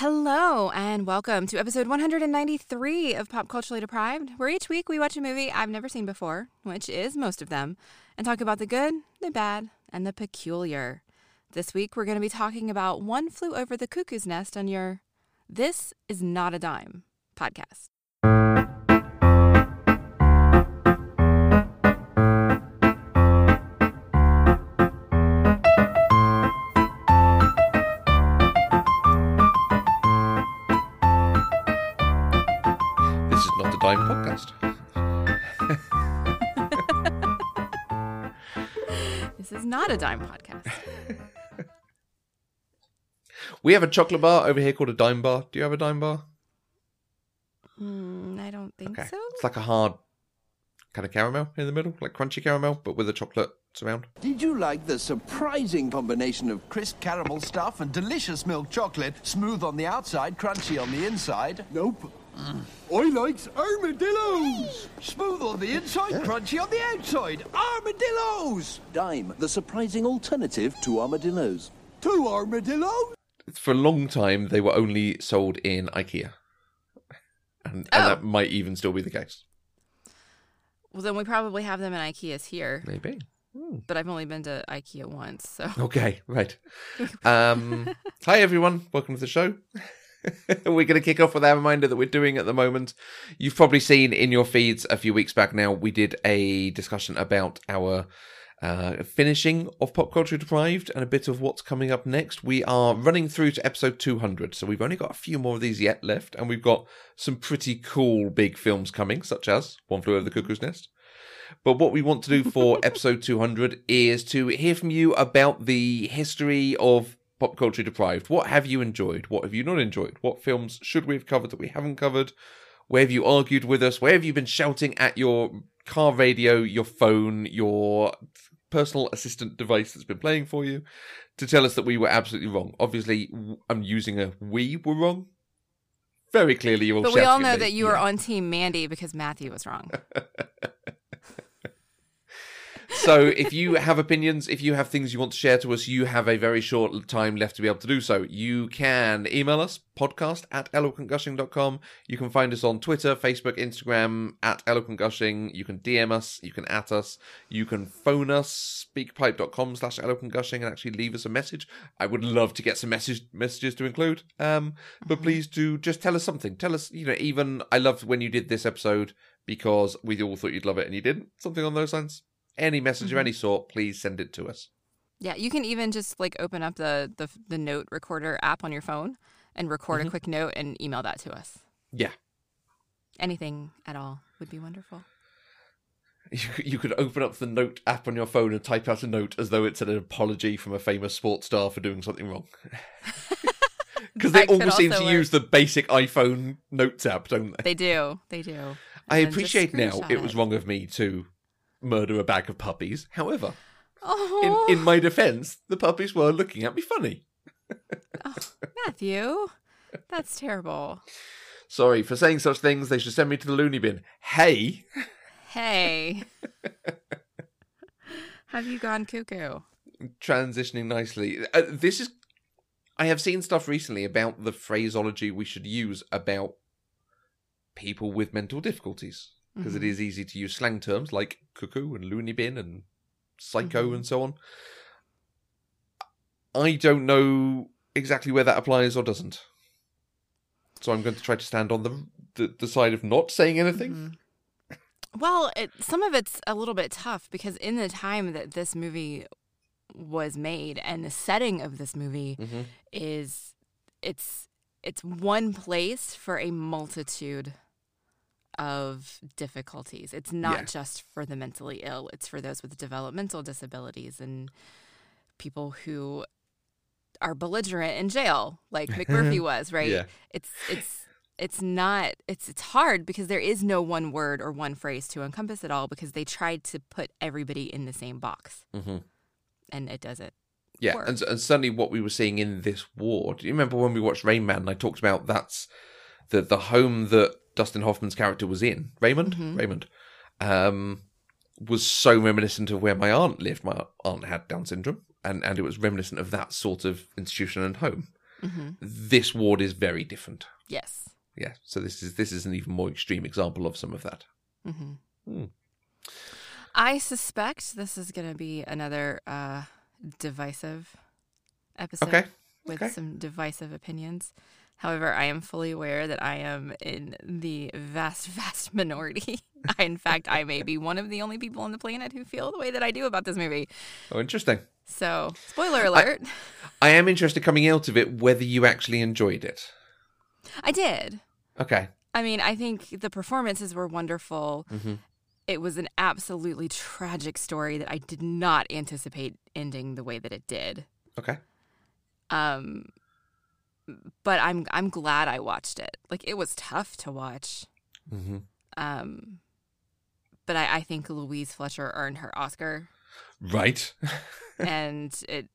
Hello, and welcome to episode 193 of Pop Culturally Deprived, where each week we watch a movie I've never seen before, which is most of them, and talk about the good, the bad, and the peculiar. This week we're going to be talking about One Flew Over the Cuckoo's Nest on your This Is Not a Dime podcast. Not a dime podcast. We have a chocolate bar over here called a dime bar. Do you have a dime bar? Mm, I don't think Okay. so. It's like a hard kind of caramel in the middle, like crunchy caramel, but with a chocolate surround. Did you like the surprising combination of crisp caramel stuff and delicious milk chocolate, smooth on the outside, crunchy on the inside? Nope. I likes armadillos. Smooth on the inside, crunchy on the outside. Armadillos! Dime, the surprising alternative to armadillos. Two armadillos. For a long time, they were only sold in IKEA. And, and Oh. that might even still be the case. Well, then we probably have them in IKEA's here, Maybe. but I've only been to IKEA once, so. Okay, right. Um, hi, everyone. Welcome to the show. we're going to kick off with our reminder that we're doing at the moment. You've probably seen in your feeds a few weeks back now, we did a discussion about our uh, finishing of Pop Culture Deprived and a bit of what's coming up next. We are running through to episode 200, so we've only got a few more of these yet left, and we've got some pretty cool big films coming, such as One Flew Over the Cuckoo's Nest. But what we want to do for episode 200 is to hear from you about the history of pop culture deprived. What have you enjoyed? What have you not enjoyed? What films should we have covered that we haven't covered? Where have you argued with us? Where have you been shouting at your car radio, your phone, your personal assistant device that's been playing for you to tell us that we were absolutely wrong? Obviously, I'm using a we were wrong. Very clearly, you're all But we all know that you were on Team Mandy because Matthew was wrong. so if you have opinions, if you have things you want to share to us, you have a very short time left to be able to do so. You can email us, podcast at eloquentgushing.com. You can find us on Twitter, Facebook, Instagram at eloquentgushing. You can DM us, you can at us, you can phone us, speakpipe.com slash eloquentgushing and actually leave us a message. I would love to get some message messages to include. Um, but please do just tell us something. Tell us, you know, even I loved when you did this episode because we all thought you'd love it and you didn't. Something on those lines any message of mm-hmm. any sort, please send it to us. Yeah, you can even just like open up the the, the note recorder app on your phone and record a mm-hmm. quick note and email that to us. Yeah. Anything at all would be wonderful. You, could- you could open up the note app on your phone and type out a note as though it's an apology from a famous sports star for doing something wrong. Because they all seem to also use the basic iPhone notes app, don't they? They do. They do. I And just appreciate now screenshot it was wrong of me to murder a bag of puppies. However, Oh, in, in my defense, the puppies were looking at me funny. oh, Matthew, that's terrible. Sorry for saying such things. They should send me to the loony bin. Hey, Hey, have you gone cuckoo? transitioning nicely. Uh, this is. I have seen stuff recently about the phraseology we should use about people with mental difficulties because Mm-hmm. it is easy to use slang terms like cuckoo and loony bin and psycho Mhm. and so on. I don't know exactly where that applies or doesn't. So I'm going to try to stand on the the, the side of not saying anything. Mhm. Well, it, some of it's a little bit tough because in the time that this movie was made and the setting of this movie Mhm. is it's it's one place for a multitude of difficulties. It's not Yeah. just for the mentally ill, it's for those with developmental disabilities and people who are belligerent in jail, like McMurphy was, right? Yeah. It's it's it's not it's it's hard because there is no one word or one phrase to encompass it all because they tried to put everybody in the same box. Mhm. And it doesn't. Yeah, work. and, and certainly what we were seeing in this war. Do you remember when we watched Rain Man? And I talked about that's the the home that Dustin Hoffman's character was in, Raymond. Raymond, um, was so reminiscent of where my aunt lived. My aunt had Down syndrome, and and it was reminiscent of that sort of institution and home. Mm-hmm. This ward is very different. Yes. Yeah, so this is this is an even more extreme example of some of that. Mm-hmm. Hmm. I suspect this is going to be another uh, divisive episode Okay. with okay. some divisive opinions. However, I am fully aware that I am in the vast, vast minority. I, in fact, I may be one of the only people on the planet who feel the way that I do about this movie. Oh, interesting. So, spoiler alert. I am interested coming out of it whether you actually enjoyed it. I did. Okay. I mean, I think the performances were wonderful. Mm-hmm. It was an absolutely tragic story that I did not anticipate ending the way that it did. Okay. Um, but I'm I'm glad I watched it. Like it was tough to watch. Mm-hmm. Um, but I, I think Louise Fletcher earned her Oscar, Right. and it.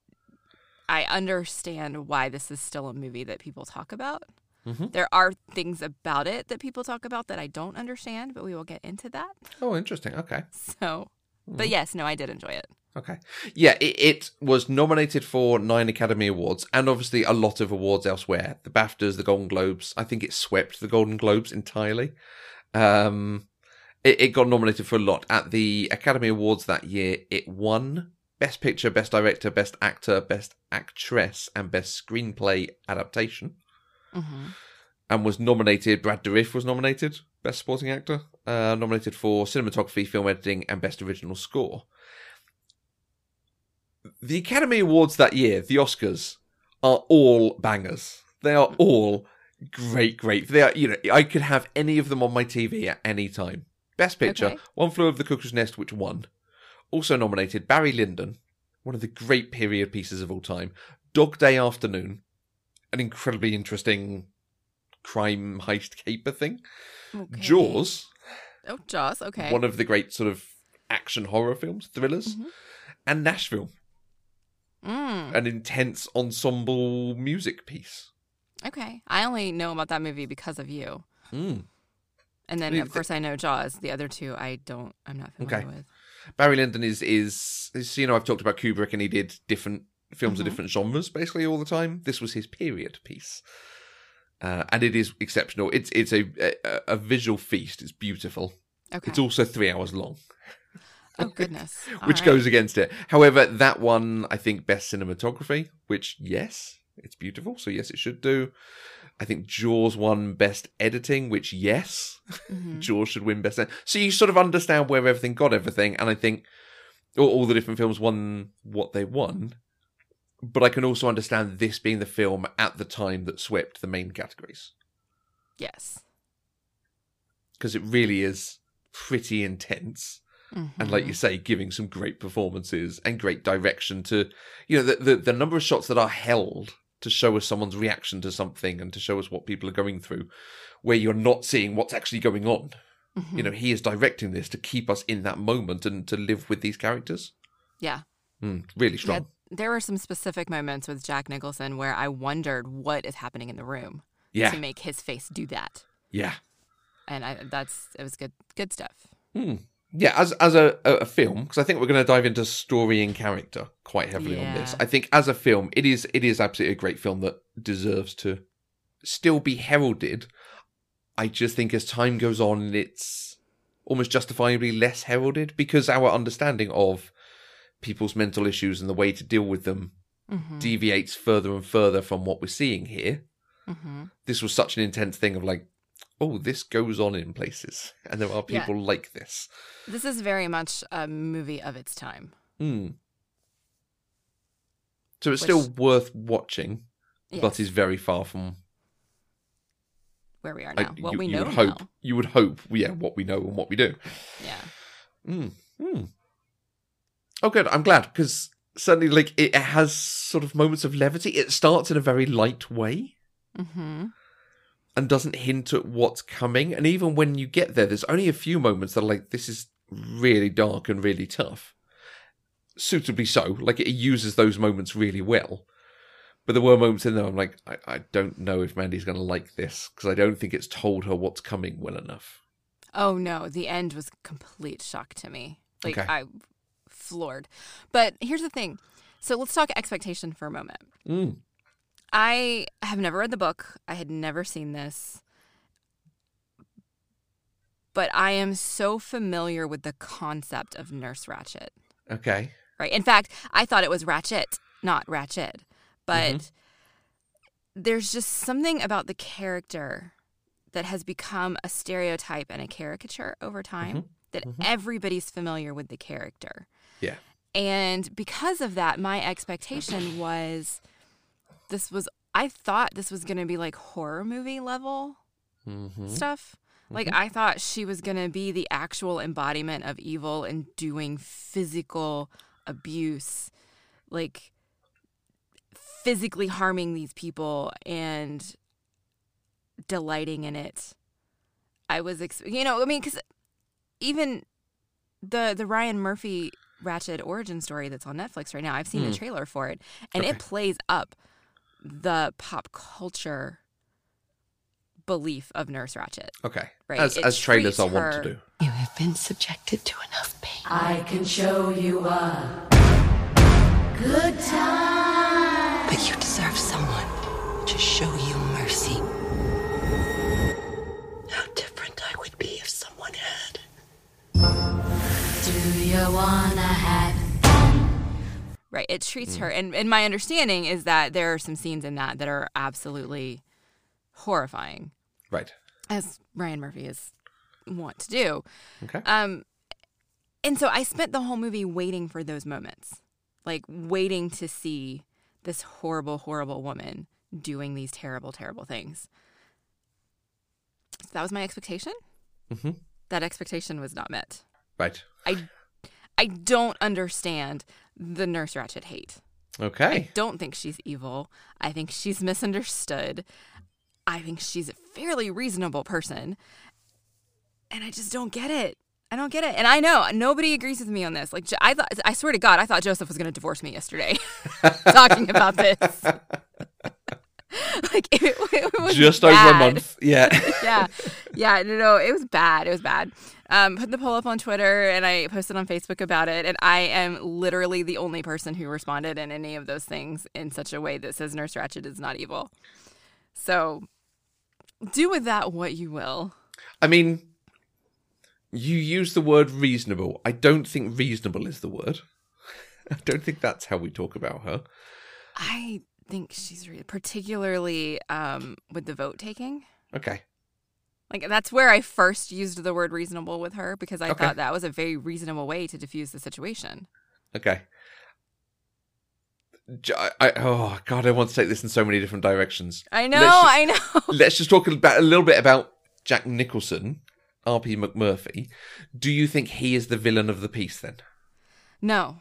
I understand why this is still a movie that people talk about. Mhm. There are things about it that people talk about that I don't understand, but we will get into that. oh, interesting. Okay. So, but yes, no, I did enjoy it. Okay. Yeah, it, it was nominated for nine Academy Awards and obviously a lot of awards elsewhere. The BAFTAs, the Golden Globes. I think it swept the Golden Globes entirely. Um, it, it got nominated for a lot. At the Academy Awards that year, it won Best Picture, Best Director, Best Actor, Best Actress, and Best Screenplay Adaptation. hmm and was nominated. Brad Dourif was nominated, Best Supporting Actor, uh, nominated for cinematography, film editing, and Best Original Score. The Academy Awards that year, the Oscars, are all bangers. They are all great, great. They are, you know, I could have any of them on my TV at any time. Best Picture, Okay. One Flew Over the Cuckoo's Nest, which won. Also nominated Barry Lyndon, one of the great period pieces of all time. Dog Day Afternoon, an incredibly interesting crime heist caper thing. Okay. Jaws, Oh, Jaws. Okay. one of the great sort of action horror films, thrillers, Mhm. and Nashville, Mm, an intense ensemble music piece. okay. I only know about that movie because of you. Mm. And then, of course, I know Jaws. The other two, I don't. I'm not familiar Okay. with. Barry Lyndon is, is is you know I've talked about Kubrick and he did different films Mhm. of different genres basically all the time. This was his period piece, uh, and it is exceptional. It's it's a, a a visual feast. It's beautiful. Okay. It's also three hours long. Oh goodness. Which right. goes against it. However, that one I think best cinematography, which yes, it's beautiful, so yes, it should do. I think Jaws won best editing, which yes, Mhm. Jaws should win best. Ed- so you sort of understand where everything got everything, and I think all, all the different films won what they won. But I can also understand this being the film at the time that swept the main categories Yes. because it really is pretty intense. And like you Mhm. say, giving some great performances and great direction to, you know, the, the the number of shots that are held to show us someone's reaction to something and to show us what people are going through, where you're not seeing what's actually going on. Mhm. You know, he is directing this to keep us in that moment and to live with these characters. Yeah. Mm, really Yeah, strong. there were some specific moments with Jack Nicholson where I wondered what is happening in the room Yeah, to make his face do that, yeah, and I that's it was good good stuff. Hmm. Yeah. As as a a film, because I think we're going to dive into story and character quite heavily on this. I think as a film, it is it is absolutely a great film that deserves to still be heralded. I just think as time goes on, it's almost justifiably less heralded because our understanding of people's mental issues and the way to deal with them Mm-hmm. deviates further and further from what we're seeing here. mm-hmm. This was such an intense thing of like, oh, this goes on in places, and there are Yeah. people like this. This is very much a movie of its time. Hmm. So it's Which- still worth watching, Yes, but is very far from where we are I- now. what you, we you know would hope. now. You would hope, yeah, what we know and what we do. Yeah. Mm. Mm. Oh, good. I'm glad because certainly, like, it has sort of moments of levity. It starts in a very light way Mm-hmm. And doesn't hint at what's coming. And even when you get there, there's only a few moments that are like, this is really dark and really tough. Suitably so. Like, it uses those moments really well. But there were moments in there I'm like, I, I don't know if Mandy's going to like this because I don't think it's told her what's coming well enough. Oh no, the end was a complete shock to me. Like Okay. I floored. But here's the thing. So let's talk expectation for a moment. Mm. I have never read the book. I had never seen this. But I am so familiar with the concept of Nurse Ratched. Okay. Right. In fact, I thought it was Ratchet, not Ratchet. But mm-hmm. there's just something about the character that has become a stereotype and a caricature over time mm-hmm. that mm-hmm. everybody's familiar with the character. Yeah. And because of that, my expectation was this was I thought this was going to be like horror movie level mm-hmm. stuff. Like mm-hmm. I thought she was going to be the actual embodiment of evil and doing physical abuse like physically harming these people and delighting in it. I was ex- you know, I mean cuz even the the Ryan Murphy Ratched origin story that's on Netflix right now. I've seen the hmm. trailer for it, and Okay. it plays up the pop culture belief of Nurse Ratched. Okay. Right, As, it as trailers treats are wont her- to do. You have been subjected to enough pain. I can show you a good time. But you deserve someone to show you mercy. How different I would be if someone had. Do you wanna have Right. It treats Mm. her and, and my understanding is that there are some scenes in that that are absolutely horrifying, Right. as Ryan Murphy is want to do. Okay. Um, and so I spent the whole movie waiting for those moments, like waiting to see this horrible, horrible woman doing these terrible, terrible things. So that was my expectation. Mhm. That expectation was not met. Right. I, I don't understand the Nurse Ratched hate. Okay. I don't think she's evil. I think she's misunderstood. I think she's a fairly reasonable person. And I just don't get it. I don't get it. And I know nobody agrees with me on this. Like I thought I swear to God, I thought Joseph was going to divorce me yesterday talking about this. like it, it was Just over a month. Yeah. yeah, yeah. No, no, it was bad. It was bad. Um, put the poll up on Twitter, and I posted on Facebook about it. And I am literally the only person who responded in any of those things in such a way that says Nurse Ratched is not evil. So, do with that what you will. I mean, you use the word reasonable. I don't think reasonable is the word. I don't think that's how we talk about her. I think she's re- particularly um, with the vote taking. Okay. Like that's where I first used the word reasonable with her because I Okay. thought that was a very reasonable way to diffuse the situation. Okay. I, I- oh god, I want to take this in so many different directions. I know, just- I know. Let's just talk about a little bit about Jack Nicholson, R.P. McMurphy. Do you think he is the villain of the piece then? No.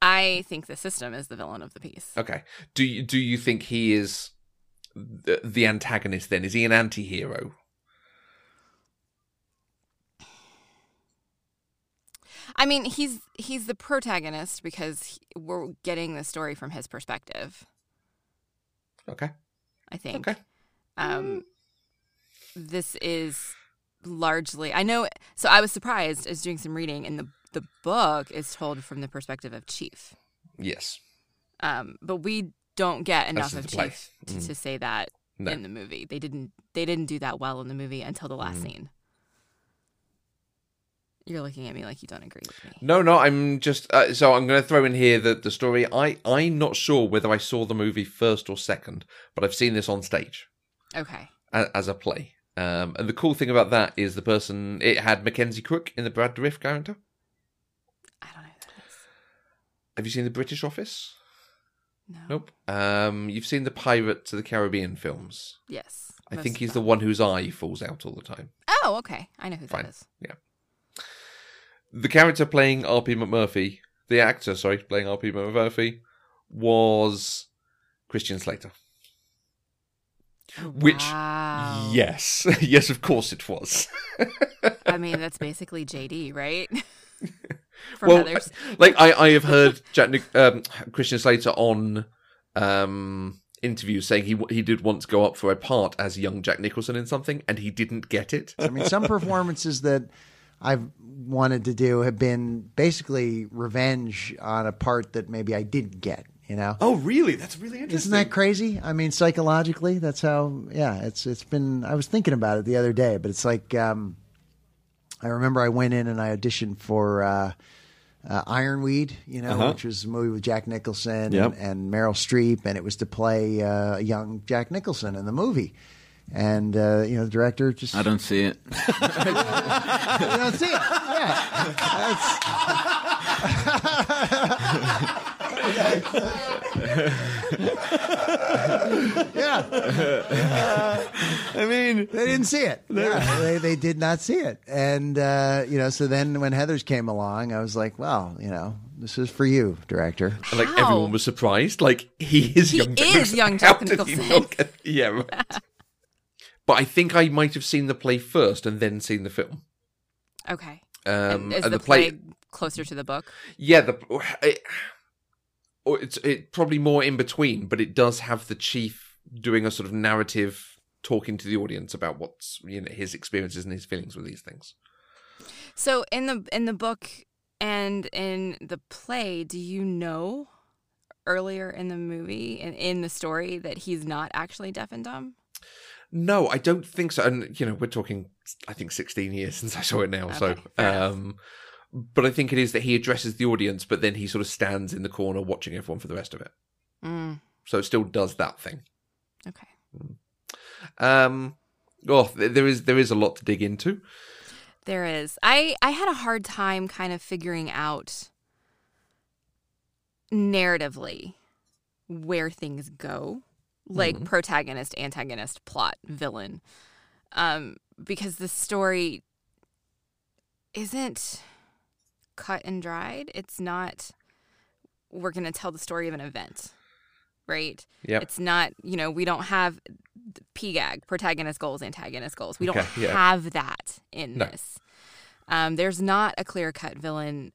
I think the system is the villain of the piece. Okay. Do you do you think he is the, the antagonist then? Is he an anti-hero? I mean, he's he's the protagonist because he, we're getting the story from his perspective. Okay. I think. Okay. Um, this is largely. I know. So I was surprised as doing some reading, and the the book is told from the perspective of Chief. Yes. Um, but we don't get enough of. Chief to, to say that No. in the movie. They didn't. They didn't do that well in the movie until the last scene. You're looking at me like you don't agree with me. No, no, I'm just uh, so I'm going to throw in here the the story. I I'm not sure whether I saw the movie first or second, but I've seen this on stage Okay. as, as a play. Um, and the cool thing about that is the person it had Mackenzie Crook in the Brad Dourif character. I don't know who that is. Have you seen the British Office? No. Nope. Um, you've seen the Pirates of the Caribbean films. Yes. I think he's the one whose eye falls out all the time. Oh, okay. I know who Fine. that is. Yeah. The character playing R.P. McMurphy, the actor, sorry, playing R.P. McMurphy, was Christian Slater. Which, yes, yes, of course it was. I mean, that's basically JD, right? From well, others. like I, I have heard Jack Nic- um, Christian Slater on um, interviews saying he he did once go up for a part as young Jack Nicholson in something, and he didn't get it. I mean, some performances that I've wanted to do have been basically revenge on a part that maybe I didn't get You know. Oh, really? That's really interesting. Isn't that crazy? I mean, psychologically, that's how. Yeah, it's it's been. I was thinking about it the other day, but it's like um, I remember I went in and I auditioned for uh, uh, Ironweed, you know, Uh-huh. which was a movie with Jack Nicholson Yep. and, and Meryl Streep, and it was to play uh, young Jack Nicholson in the movie. And uh, you know, the director just I don't see it. you don't see it. Yeah, That's- yeah. I mean, They didn't see it. Yeah, they, they did not see it. And, uh, you know, so then when Heathers came along, I was like, well, you know, this is for you, director. And, like How? everyone was surprised. Like he is He young. Jack is young How Jack did he Nicholson. yeah, right. but I think I might have seen the play first and then seen the film. Okay. Um, and is and the, play, closer to the book? Yeah, the it, or it's it probably more in between, but it does have the chief doing a sort of narrative, talking to the audience about what's you know his experiences and his feelings with these things. So in the in the book and in the play, do you know earlier in the movie and in the story that he's not actually deaf and dumb? No, I don't think so. And you know, we're talking, I think, sixteen years since I saw it now. so, Okay, enough. um, but I think it is that he addresses the audience, but then he sort of stands in the corner watching everyone for the rest of it. Mm, So it still does that thing. okay. Um, oh, there is there is a lot to dig into. There is. I I had a hard time kind of figuring out narratively where things go, like protagonist, antagonist, plot, villain, um, because the story isn't cut and dried. It's not. We're going to tell the story of an event, right? Yep. It's not. You know, we don't have PGAG, protagonist goals, antagonist goals. We don't Okay, yeah. have that in No. this. Um, there's not a clear cut villain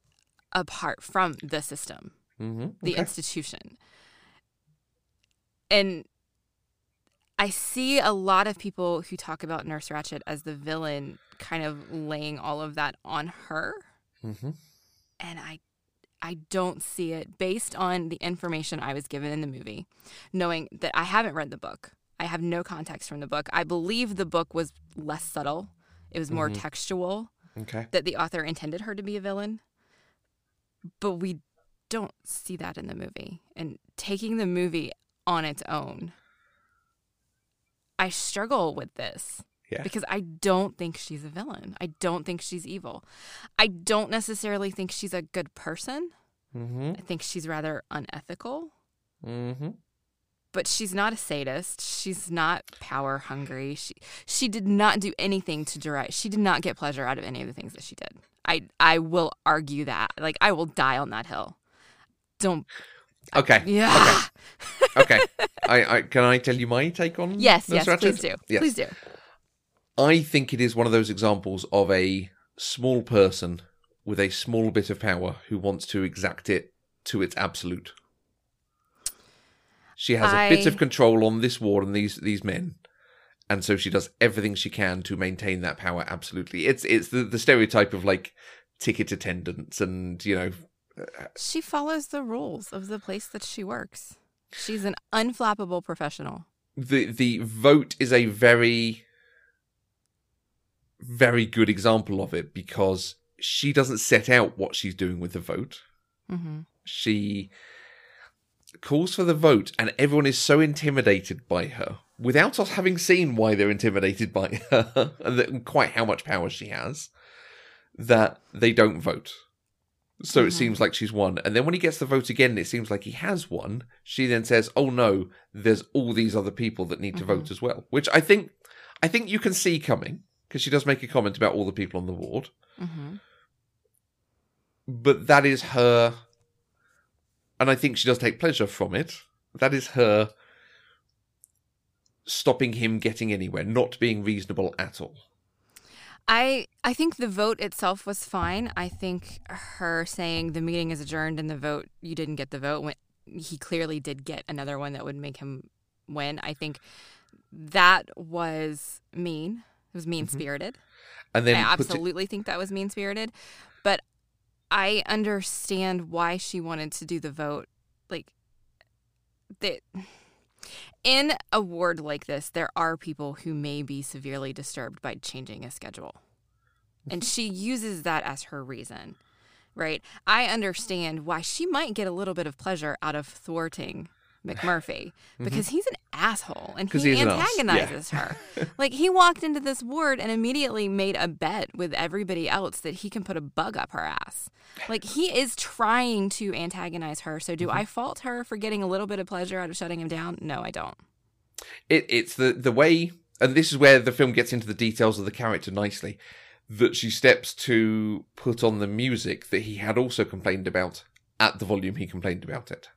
apart from the system, Mm-hmm. the institution. And I see a lot of people who talk about Nurse Ratched as the villain kind of laying all of that on her. Mm-hmm. And I I don't see it based on the information I was given in the movie, knowing that I haven't read the book. I have no context from the book. I believe the book was less subtle. It was more mm-hmm. textual Okay. that the author intended her to be a villain. But we don't see that in the movie. And taking the movie on its own, I struggle with this Yeah. because I don't think she's a villain. I don't think she's evil. I don't necessarily think she's a good person. Mm-hmm. I think she's rather unethical. Mm-hmm. But she's not a sadist. She's not power hungry. She she did not do anything to derive. She did not get pleasure out of any of the things that she did. I I will argue that. Like I will die on that hill. Don't. Okay. Yeah. Okay. I, I can I tell you my take on Yes. Yes. Ratched? Please do. Yes. Please do. I think it is one of those examples of a small person with a small bit of power who wants to exact it to its absolute. She has a bit of control on this war and these these men, and so she does everything she can to maintain that power absolutely. It's it's the, the stereotype of like ticket attendants and you know uh, She follows the rules of the place that she works. She's an unflappable professional. the the vote is a very very good example of it because she doesn't set out what she's doing with the vote. hmm She calls for the vote, and everyone is so intimidated by her without us having seen why they're intimidated by her and that- quite how much power she has that they don't vote. So it seems like she's won. And then when he gets the vote again, it seems like he has won. She then says, "Oh no, there's all these other people that need to vote as well," which I think I think you can see coming because she does make a comment about all the people on the ward. hmm But that is her, and I think she does take pleasure from it. That is her stopping him getting anywhere, not being reasonable at all. I I think the vote itself was fine. I think her saying the meeting is adjourned and the vote you didn't get the vote when he clearly did get another one that would make him win. I think that was mean. It was mean mm-hmm. spirited. And then I it- absolutely think that was mean spirited. But I understand why she wanted to do the vote. Like that in a ward like this, there are people who may be severely disturbed by changing a schedule. And mm-hmm. she uses that as her reason, right? I understand why she might get a little bit of pleasure out of thwarting McMurphy mm-hmm. because he's an asshole and 'Cause he he's an ass, yeah. antagonizes her. like he walked into this ward and immediately made a bet with everybody else that he can put a bug up her ass. Like he is trying to antagonize her. So do mm-hmm. I fault her for getting a little bit of pleasure out of shutting him down? No, I don't. it, it's the the way and this is where the film gets into the details of the character nicely that she steps to put on the music that he had also complained about at the volume he complained about it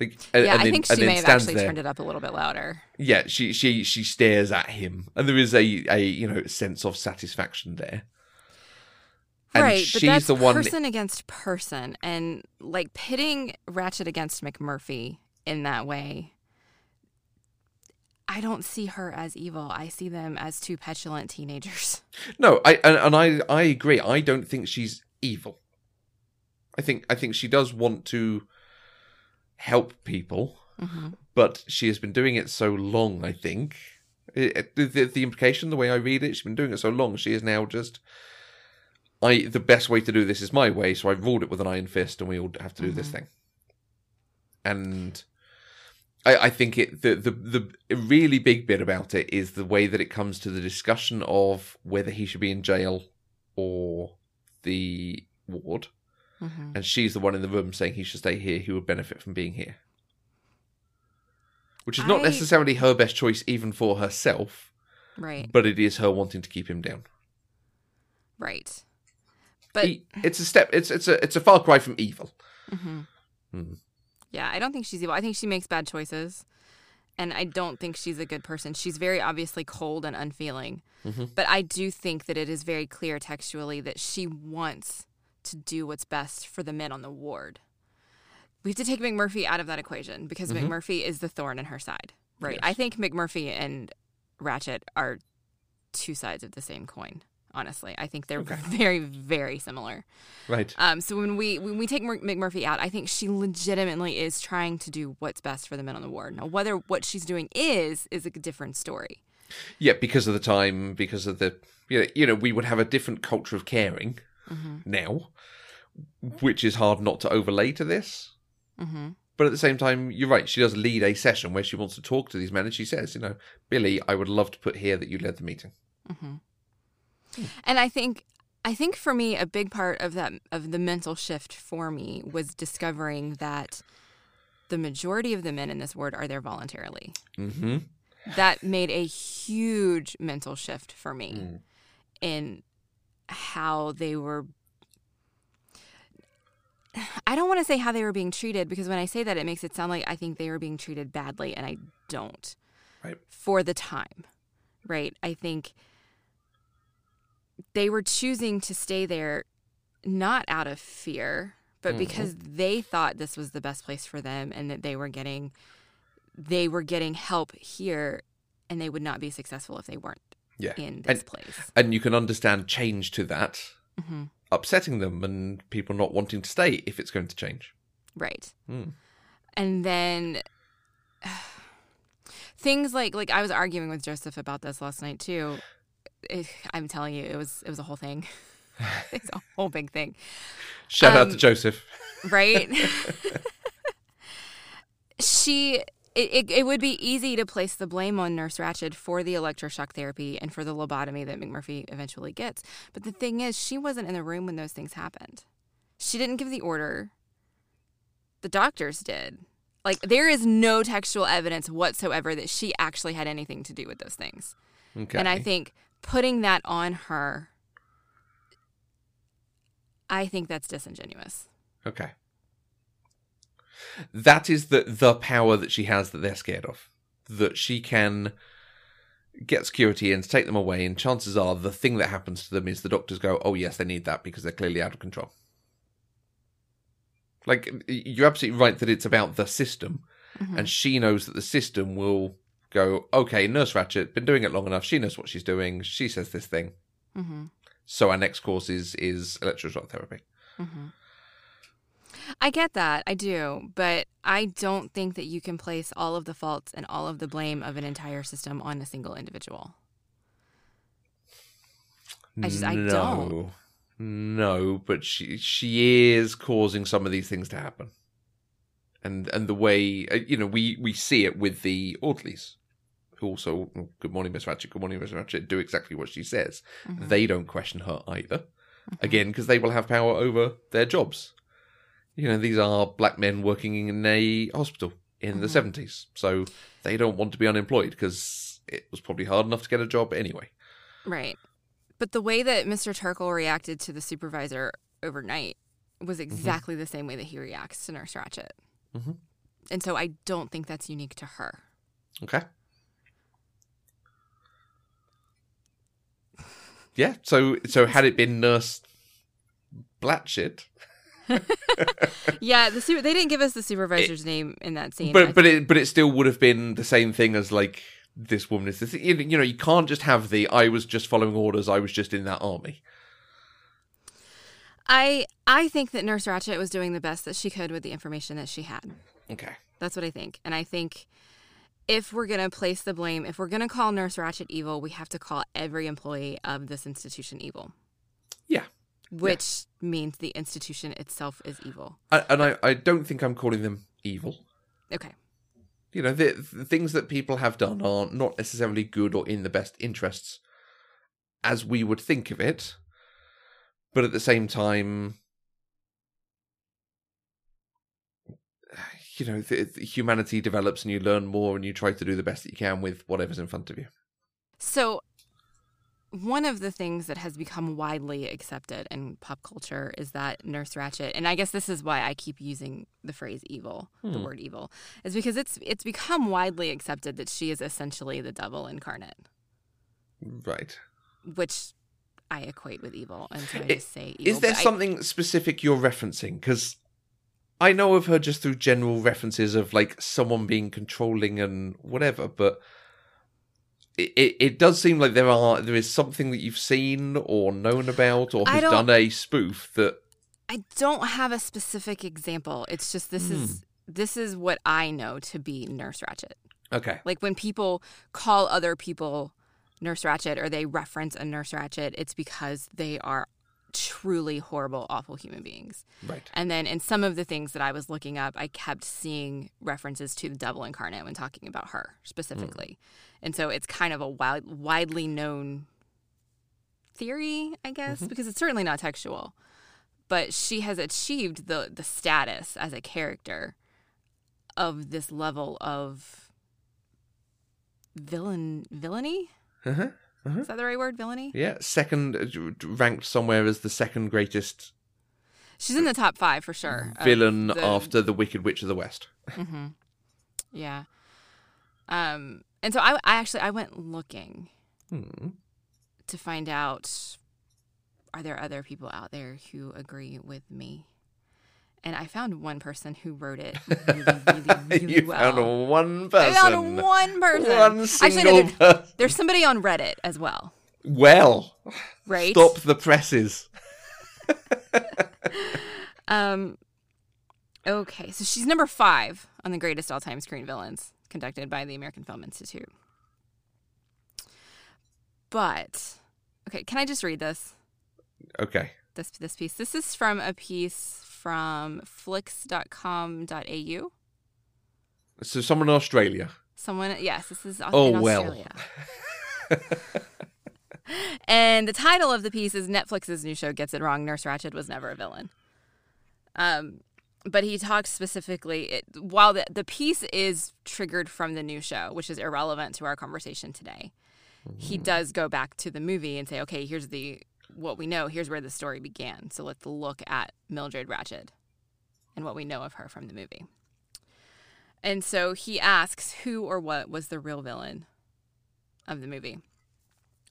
Like, and- yeah, and I then- think she may have actually there. turned it up a little bit louder. yeah she she she stares at him and there is a a you know sense of satisfaction there and right, but she's that's the one person against person, and like pitting Ratched against McMurphy in that way. I don't see her as evil. I see them as two petulant teenagers. No, I and, and I I agree. I don't think she's evil. I think I think she does want to help people, mm-hmm. but she has been doing it so long. I think It- the, the implication, the way I read it, she's been doing it so long. She is now just. I the best way to do this is my way, so I ruled it with an iron fist, and we all have to do this mm-hmm. thing. And I, I think it the, the the really big bit about it is the way that it comes to the discussion of whether he should be in jail or the ward, Mm-hmm. and she's the one in the room saying he should stay here. He would benefit from being here, which is not I- necessarily her best choice, even for herself, Right, but it is her wanting to keep him down. right. But He- it's a step. It's it's a it's a far cry from evil. Mm-hmm. Hmm. yeah, I don't think she's evil. I think she makes bad choices. And I don't think she's a good person. She's very obviously cold and unfeeling. Mm-hmm. But I do think that it is very clear textually that she wants to do what's best for the men on the ward. We have to take McMurphy out of that equation because McMurphy is the thorn in her side. Right. I think McMurphy and Ratched are two sides of the same coin. Honestly, I think they're very, very similar. Right. Um, so when we when we take McMurphy out, I think she legitimately is trying to do what's best for the men on the ward. Now, whether what she's doing is is a different story. Yeah, because of the time, because of the you know, you know, we would have a different culture of caring now, which is hard not to overlay to this. Mm-hmm. But at the same time, you're right. She does lead a session where she wants to talk to these men, and she says, you know, Billy, I would love to put here that you led the meeting. And I think I think for me a big part of that of the mental shift for me was discovering that the majority of the men in this ward are there voluntarily. Mm-hmm. That made a huge mental shift for me in how they were I don't want to say how they were being treated because when I say that it makes it sound like I think they were being treated badly and I don't Right. for the time, right? I think they were choosing to stay there not out of fear, but mm-hmm. because they thought this was the best place for them and that they were getting they were getting help here and they would not be successful if they weren't Yeah. in this and, place. and you can understand change to that upsetting them and people not wanting to stay if it's going to change. Right. Hmm. And then things like like I was arguing with Joseph about this last night too. It, I'm telling you, it was it was a whole thing. it's a whole big thing, Shout out Um, to Joseph. right? she. It, it, it would be easy to place the blame on Nurse Ratched for the electroshock therapy and for the lobotomy that McMurphy eventually gets. But the thing is, she wasn't in the room when those things happened. She didn't give the order. The doctors did. Like, there is no textual evidence whatsoever that she actually had anything to do with those things. Okay. And I think putting that on her, I think that's disingenuous. Okay. That is the the power that she has that they're scared of. That she can get security in to take them away, and chances are the thing that happens to them is the doctors go, "Oh yes, they need that because they're clearly out of control." Like you're absolutely right that it's about the system, mm-hmm. and she knows that the system will go, "Okay, Nurse Ratched been doing it long enough. She knows what she's doing. She says this thing." Mm-hmm. So our next course is is electroshock therapy. Mm-hmm. I get that. I do. But I don't think that you can place all of the faults and all of the blame of an entire system on a single individual. I just, I don't. no, no, but she she is causing some of these things to happen, and and the way uh, you know we we see it with the orderlies, who also oh, good morning Miss Ratched, good morning Miss Ratched, do exactly what she says. Mm-hmm. They don't question her either, again because they will have power over their jobs. You know these are black men working in a hospital in Mm-hmm. the seventies, so they don't want to be unemployed because it was probably hard enough to get a job anyway. Right. But the way that Mr. Turkle reacted to the supervisor overnight was Mm-hmm. exactly the same way that he reacts to Nurse Ratched. And so I don't think that's unique to her. Okay. Yeah. So so had it been Nurse Blatchett, Yeah, the super, they didn't give us the supervisor's name in that scene. I but but it but it still would have been the same thing as like this woman is this. You you know, you can't just have the I was just following orders. I was just in that army. I I think that Nurse Ratched was doing the best that she could with the information that she had. Okay. That's what I think. And I think if we're going to place the blame, if we're going to call Nurse Ratched evil, we have to call every employee of this institution evil, Yeah. Which means the institution itself is evil. I, and I, I don't think I'm calling them evil. Okay. You know, the, the things that people have done are not necessarily good or in the best interests as we would think of it. But at the same time, you know, the, the humanity develops and you learn more and you try to do the best that you can with whatever's in front of you. So, one of the things that has become widely accepted in pop culture is that Nurse Ratched, and I guess this is why I keep using the phrase "evil," the hmm. word "evil," is because it's it's become widely accepted that she is essentially the devil incarnate, Right. which I equate with evil, and so I I- just say evil. Is there but I- something specific you're referencing? Because I know of her just through general references of like someone being controlling and whatever, but it, it, does seem like there are there is something that you've seen or known about or has done a spoof that I don't have a specific example. It's just this is hmm. this is what I know to be Nurse Ratched. okay Like when people call other people Nurse Ratched or they reference a Nurse Ratched, it's because they are truly horrible, awful human beings. right And then in some of the things that I was looking up, I kept seeing references to the devil incarnate when talking about her specifically. And so it's kind of a wide, widely known theory, I guess, because it's certainly not textual. But she has achieved the the status as a character of this level of villain villainy. uh-huh. Is that the right word? Villainy. yeah second uh, ranked somewhere as the second greatest She's in the top five for sure. villain the- after the Wicked Witch of the West. Yeah. Um, and so I, I actually I went looking Hmm. to find out are there other people out there who agree with me. And I found one person who wrote it really, really, really you well. found one person. I found one person. One Actually, single no, there- person. there's somebody on Reddit as well, Well, right? stop the presses. Um, okay, so she's number five on the greatest all-time screen villains conducted by the American Film Institute. But okay, can I just read this? Okay. This this piece. This is from a piece from flicks.com.au. So someone in Australia. Someone, yes, this is Oh, well. And the title of the piece is Netflix's new show gets it wrong. Nurse Ratched was never a villain. Um, but he talks specifically. It, while the the piece is triggered from the new show, which is irrelevant to our conversation today, he does go back to the movie and say, "Okay, here's the what we know. Here's where the story began. So let's look at Mildred Ratched and what we know of her from the movie." And so he asks who or what was the real villain of the movie.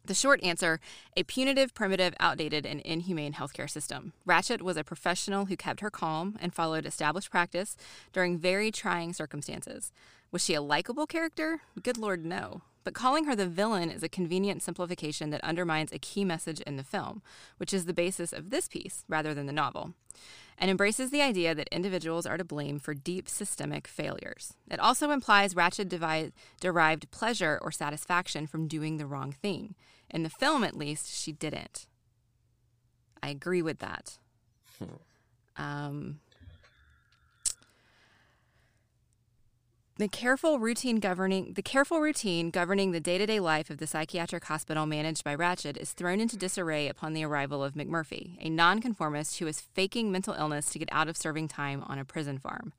The short answer a punitive, primitive, outdated, and inhumane healthcare system. Ratched was a professional who kept her calm and followed established practice during very trying circumstances. Was she a likable character? Good Lord, no. But calling her the villain is a convenient simplification that undermines a key message in the film, which is the basis of this piece rather than the novel, and embraces the idea that individuals are to blame for deep systemic failures. It also implies Ratched devi- derived pleasure or satisfaction from doing the wrong thing. In the film, at least, she didn't. I agree with that. Um, the careful routine governing the careful routine governing the day-to-day life of the psychiatric hospital managed by Ratched is thrown into disarray upon the arrival of McMurphy, a nonconformist who is faking mental illness to get out of serving time on a prison farm.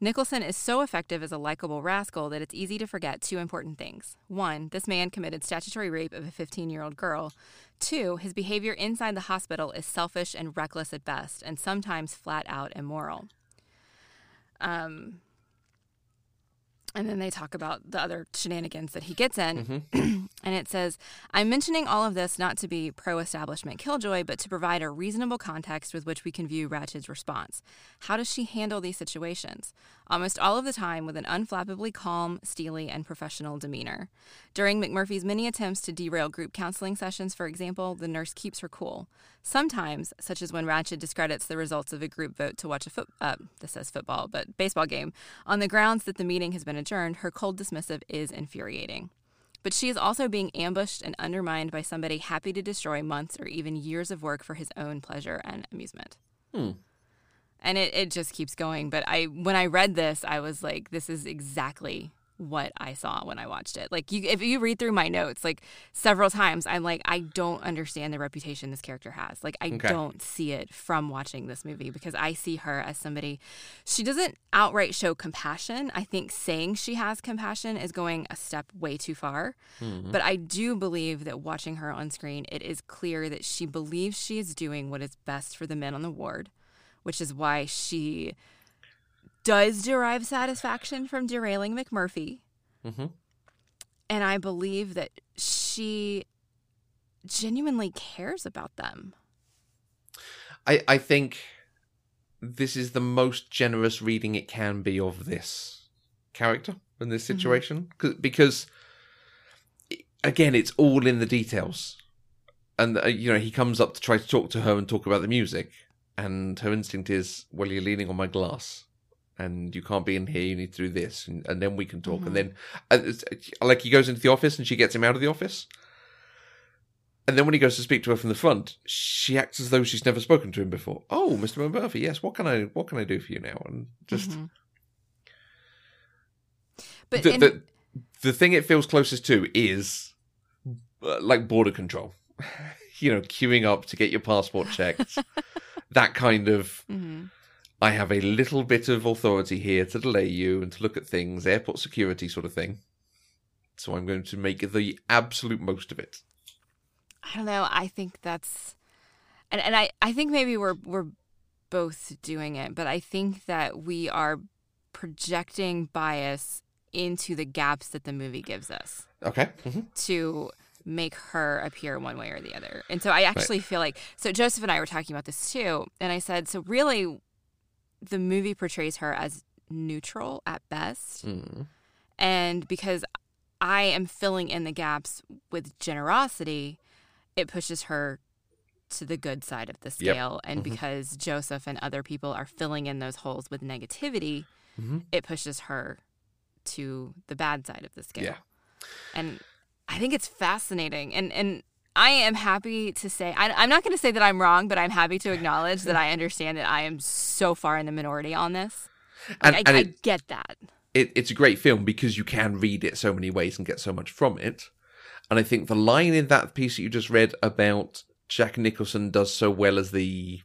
Nicholson is so effective as a likable rascal that it's easy to forget two important things. One, this man committed statutory rape of a 15 year old girl. Two, his behavior inside the hospital is selfish and reckless at best, and sometimes flat out immoral. Um, and then they talk about the other shenanigans that he gets in. and it says, I'm mentioning all of this not to be pro establishment killjoy, but to provide a reasonable context with which we can view Ratched's response. How does she handle these situations? Almost all of the time with an unflappably calm, steely, and professional demeanor. During McMurphy's many attempts to derail group counseling sessions, for example, the nurse keeps her cool. Sometimes, such as when Ratched discredits the results of a group vote to watch a foot, uh, this says football, but baseball game, on the grounds that the meeting has been adjourned, her cold dismissive is infuriating. But she is also being ambushed and undermined by somebody happy to destroy months or even years of work for his own pleasure and amusement. Hmm. And it, it just keeps going. But I when I read this, I was like, this is exactly what I saw when I watched it. Like you if you read through my notes, like several times I'm like, I don't understand the reputation this character has. Like I Okay. don't see it from watching this movie because I see her as somebody she doesn't outright show compassion. I think saying she has compassion is going a step way too far. Mm-hmm. But I do believe that watching her on screen, it is clear that she believes she is doing what is best for the men on the ward, which is why she does derive satisfaction from derailing McMurphy. And I believe that she genuinely cares about them. I, I think this is the most generous reading it can be of this character in this situation. 'Cause- because again it's all in the details. And uh, you know he comes up to try to talk to her and talk about the music. And her instinct is well you're leaning on my glass and you can't be in here you need to do this and, and then we can talk and then uh, like he goes into the office and she gets him out of the office and then when he goes to speak to her from the front, she acts as though she's never spoken to him before. Oh, Mr. Murphy, yes. What can I what can I do for you now? And just But the, in- the the thing it feels closest to is uh, like border control. you know, queuing up to get your passport checked. that kind of. I have a little bit of authority here to delay you and to look at things, airport security sort of thing. So I'm going to make the absolute most of it. I don't know. I think that's, and and I I think maybe we're we're both doing it, but I think that we are projecting bias into the gaps that the movie gives us Okay. hmm to make her appear one way or the other. And so I actually feel like so Joseph and I were talking about this too, and I said so really the movie portrays her as neutral at best. Mm. And because I am filling in the gaps with generosity, it pushes her to the good side of the scale. And mm-hmm. because Joseph and other people are filling in those holes with negativity, mm-hmm. it pushes her to the bad side of the scale. Yeah. And I think it's fascinating. And and I am happy to say I, I'm not going to say that I'm wrong, but I'm happy to acknowledge that I understand that I am so far in the minority on this. And, I, and I it, get that. it, it's a great film because you can read it so many ways and get so much from it. And I think the line in that piece that you just read about Jack Nicholson does so well as the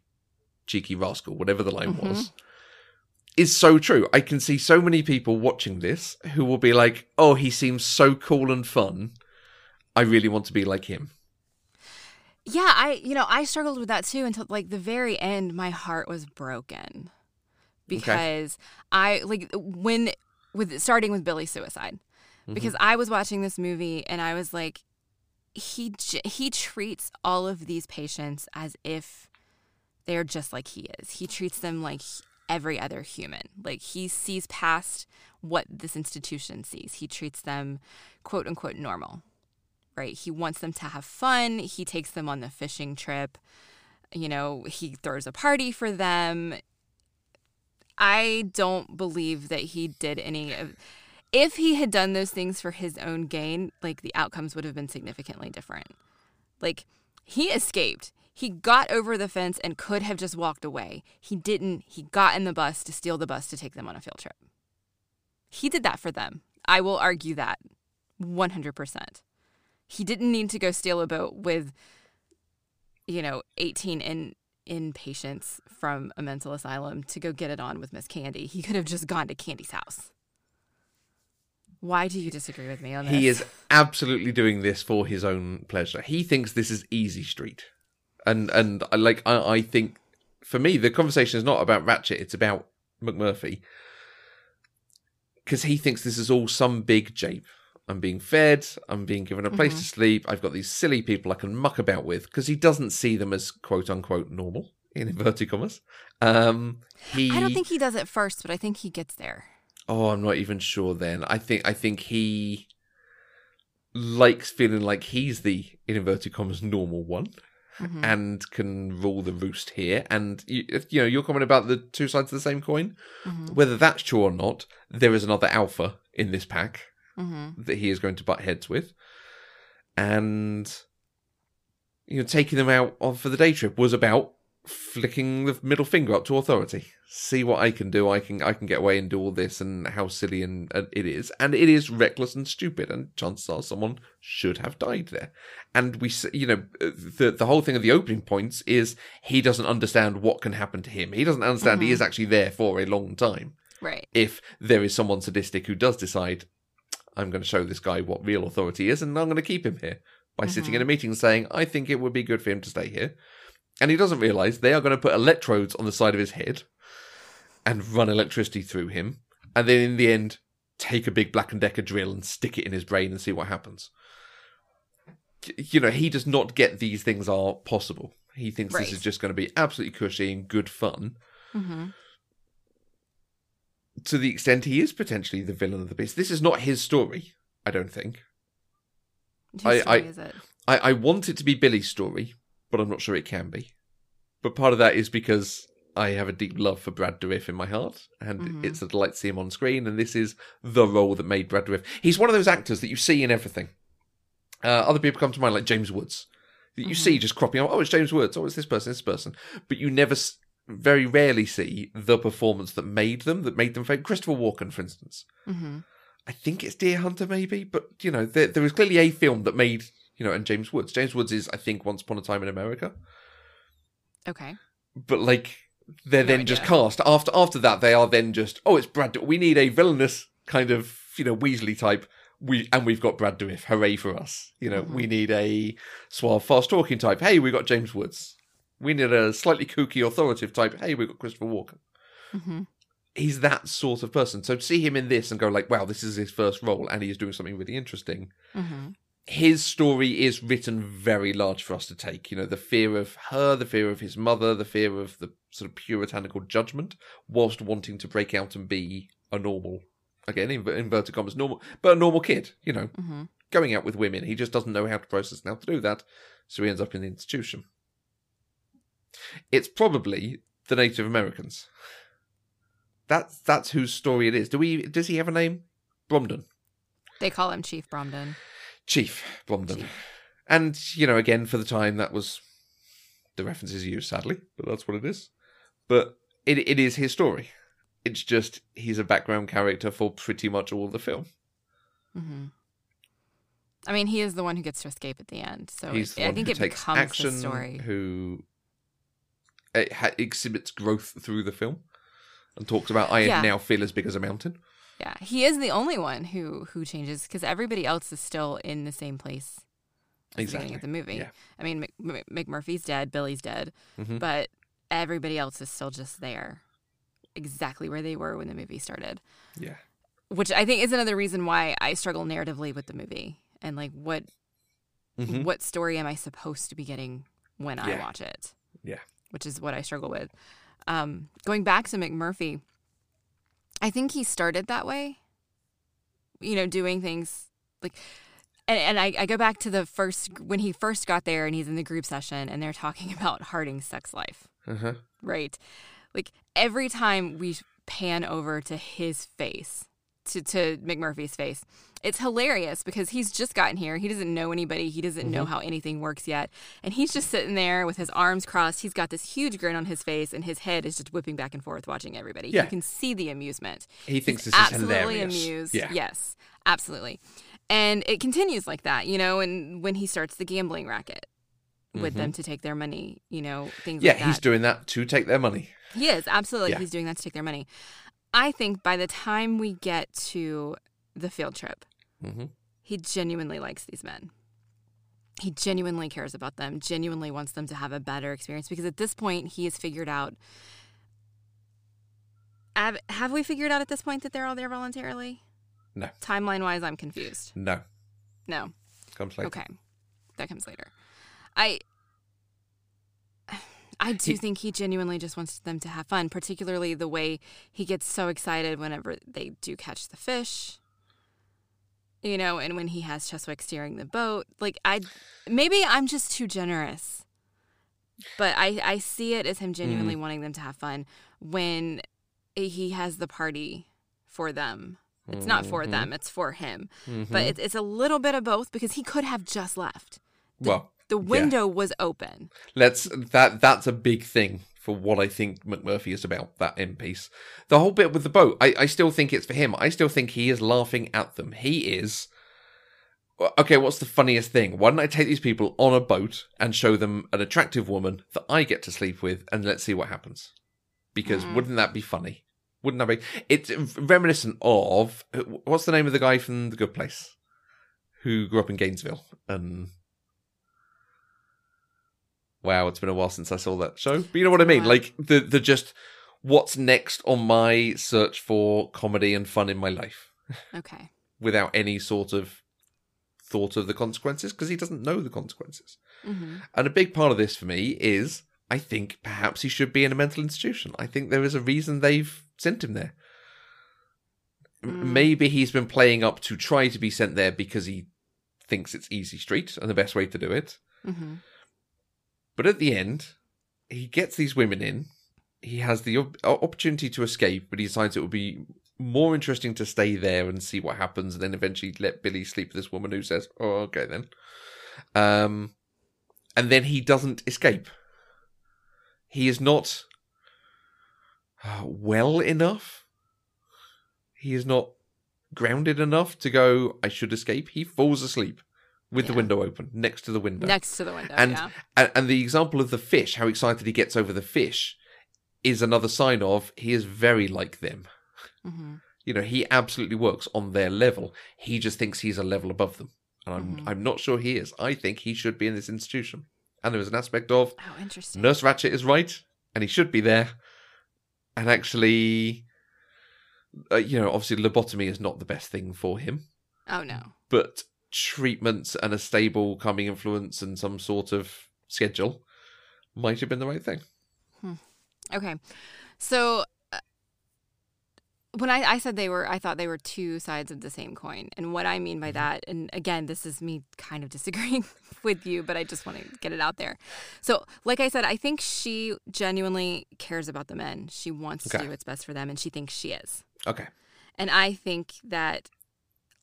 cheeky rascal, whatever the line mm-hmm. was, is so true. I can see so many people watching this who will be like, oh, he seems so cool and fun. I really want to be like him. Yeah, I you know, I struggled with that too until like the very end my heart was broken. Because I like when with starting with Billy's suicide. Because mm-hmm. I was watching this movie and I was like he j- he treats all of these patients as if they're just like he is. He treats them like every other human. Like he sees past what this institution sees. He treats them quote unquote normal, right? He wants them to have fun. He takes them on the fishing trip. You know, he throws a party for them. I don't believe that he did any of. If he had done those things for his own gain, like the outcomes would have been significantly different. Like he escaped. He got over the fence and could have just walked away. He didn't. He got in the bus to steal the bus to take them on a field trip. He did that for them. I will argue that 100%. He didn't need to go steal a boat with, you know, 18 in inpatients from a mental asylum to go get it on with Miss Candy. He could have just gone to Candy's house. Why do you disagree with me on this? He is absolutely doing this for his own pleasure. He thinks this is easy street, and and I like I, I think for me the conversation is not about Ratched; it's about McMurphy because he thinks this is all some big jape. I'm being fed. I'm being given a place Mm-hmm. to sleep. I've got these silly people I can muck about with because he doesn't see them as quote unquote normal in inverted commas. Um, he I don't think he does it first, but I think he gets there. Oh, I'm not even sure then. I think I think he likes feeling like he's the in inverted commas normal one and can rule the roost here. And you, you know, your comment about the two sides of the same coin, whether that's true or not, there is another alpha in this pack Mm-hmm. that he is going to butt heads with, and you know, taking them out on for the day trip was about flicking the middle finger up to authority. See what I can do. I can I can get away and do all this, and how silly and, and it is, and it is reckless and stupid. And chances are someone should have died there. And we, you know, the the whole thing of the opening points is he doesn't understand what can happen to him. He doesn't understand he mm-hmm. is actually there for a long time. Right. If there is someone sadistic who does decide, I'm going to show this guy what real authority is, and I'm going to keep him here by sitting in a meeting saying, I think it would be good for him to stay here. And he doesn't realize they are going to put electrodes on the side of his head and run electricity through him. And then in the end, take a big Black and Decker drill and stick it in his brain and see what happens. You know, he does not get these things are possible. He thinks Right. this is just going to be absolutely cushy and good fun. Mm-hmm. To the extent he is potentially the villain of the piece, This is not his story, I don't think. I- story I- is it? I, I want it to be Billy's story, but I'm not sure it can be. But part of that is because I have a deep love for Brad Dourif in my heart, and it's a delight to see him on screen. And this is the role that made Brad Dourif. He's one of those actors that you see in everything. Uh, other people come to mind, like James Woods, that you see just cropping up. Oh, it's James Woods. Oh, it's this person, this person. But you never, very rarely see the performance that made them, that made them famous. Christopher Walken, for instance. Mm-hmm. I think it's Deer Hunter, maybe, but you know, there, was clearly a film that made, you know, and James Woods. James Woods is, I think, Once Upon a Time in America, Okay. but like they're No then just cast after after that. They are then just, oh, it's Brad. We need a villainous kind of, you know, Weasley type. We and we've got Brad Dourif. Hooray for us! You know, we need a suave, fast talking type. Hey, we got James Woods. We need a slightly kooky, authoritative type. Hey, we've got Christopher Walken. Mm-hmm. He's that sort of person. So to see him in this and go like, wow, this is his first role, and he's doing something really interesting. Mm-hmm. His story is written very large for us to take. You know, the fear of her, the fear of his mother, the fear of the sort of puritanical judgment, whilst wanting to break out and be a normal, again, in inverted commas, normal, but a normal kid. You know, Mm-hmm. going out with women. He just doesn't know how to process and how to do that, so he ends up in the institution. It's probably the Native Americans. That's that's whose story it is. Do we? Does he have a name? Bromden, They call him Chief Bromden. Chief Bromden, and you know, again for the time that was the reference is used, sadly, but that's what it is. But it it is his story. It's just he's a background character for pretty much all the film. Mm-hmm. I mean, he is the one who gets to escape at the end, so it, I think it becomes action, the story. who it ha- exhibits growth through the film, and talks about I Yeah. now feel as big as a mountain. Yeah, he is the only one who who changes because everybody else is still in the same place. At the Exactly. of the movie. Yeah. I mean, Mc, Mc- McMurphy's dead, Billy's dead, Mhm. but everybody else is still just there, exactly where they were when the movie started. Yeah, Which I think is another reason why I struggle narratively with the movie and like what Mhm. what story am I supposed to be getting when I watch it? yeah, which is what I struggle with. Um, going back to McMurphy, I think he started that way. you know, doing things like and, and I, I go back to the first when he first got there and he's in the group session and they're talking about Harding's sex life. Uh-huh. Right. Like every time we pan over to his face, to, to McMurphy's face, it's hilarious because he's just gotten here. He doesn't know anybody. He doesn't Mm-hmm. know how anything works yet. And he's just sitting there with his arms crossed. He's got this huge grin on his face and his head is just whipping back and forth watching everybody. Yeah. You can see the amusement. He thinks He's this is absolutely hilarious. amused. Yeah. Yes, absolutely. And it continues like that, you know, and when he starts the gambling racket with them to take their money, you know, things Mm-hmm. Yeah, like that. he's doing that to take their money. He is, absolutely. Yeah. He's doing that to take their money. I think by the time we get to the field trip, Mhm. he genuinely likes these men. He genuinely cares about them, genuinely wants them to have a better experience because at this point, he has figured out. Have, have we figured out at this point that they're all there voluntarily? No, Timeline wise, I'm confused. no, No. comes later. Okay. That comes later. I I do He- think he genuinely just wants them to have fun, particularly the way he gets so excited whenever they do catch the fish. You know, and when he has Cheswick steering the boat. Like I maybe I'm just too generous. But I I see it as him genuinely mm. wanting them to have fun when he has the party for them. It's not for mm-hmm. them, it's for him. But mm-hmm. it's, it's a little bit of both because he could have just left. The, Well, the yeah. window was open. Let's that that's a big thing for what I think McMurphy is about, that end piece. The whole bit with the boat, I, I still think it's for him. I still think he is laughing at them. He is Okay, what's the funniest thing? Why don't I take these people on a boat and show them an attractive woman that I get to sleep with and let's see what happens? Because mm. wouldn't that be funny? Wouldn't that be? It's reminiscent of what's the name of the guy from The Good Place who grew up in Gainesville and wow, it's been a while since I saw that show. But you know what I mean? Wow. Like the the just what's next on my search for comedy and fun in my life Okay. without any sort of thought of the consequences because he doesn't know the consequences. hmm And a big part of this for me is I think perhaps he should be in a mental institution. I think there is a reason they've sent him there. M- Maybe he's been playing up to try to be sent there because he thinks it's easy street and the best way to do it. hmm But at the end, he gets these women in. He has the op- opportunity to escape, but he decides it would be more interesting to stay there and see what happens, and then eventually let Billy sleep with this woman who says, "Oh, okay then." Um, and then he doesn't escape. He is not uh, well enough. He is not grounded enough to go. I should escape. He falls asleep with the window open next to the window Next to the window. and, yeah. and and the example of the fish, how excited he gets over the fish, is another sign of he is very like them. hmm You know, he absolutely works on their level. He just thinks he's a level above them, and I'm Mhm. I'm not sure he is. I think he should be in this institution. And there was an aspect of Oh, interesting. Nurse Ratched is right, and he should be there. And actually, uh, you know, obviously lobotomy is not the best thing for him Oh no. but treatments and a stable calming influence and some sort of schedule might have been the right thing. Okay. So uh, when I, I said they were, I thought they were two sides of the same coin. And what I mean by that, and again, this is me kind of disagreeing with you, but I just want to get it out there. So, like I said, I think she genuinely cares about the men. She wants to do what's best for them, and she thinks she is. Okay. And I think that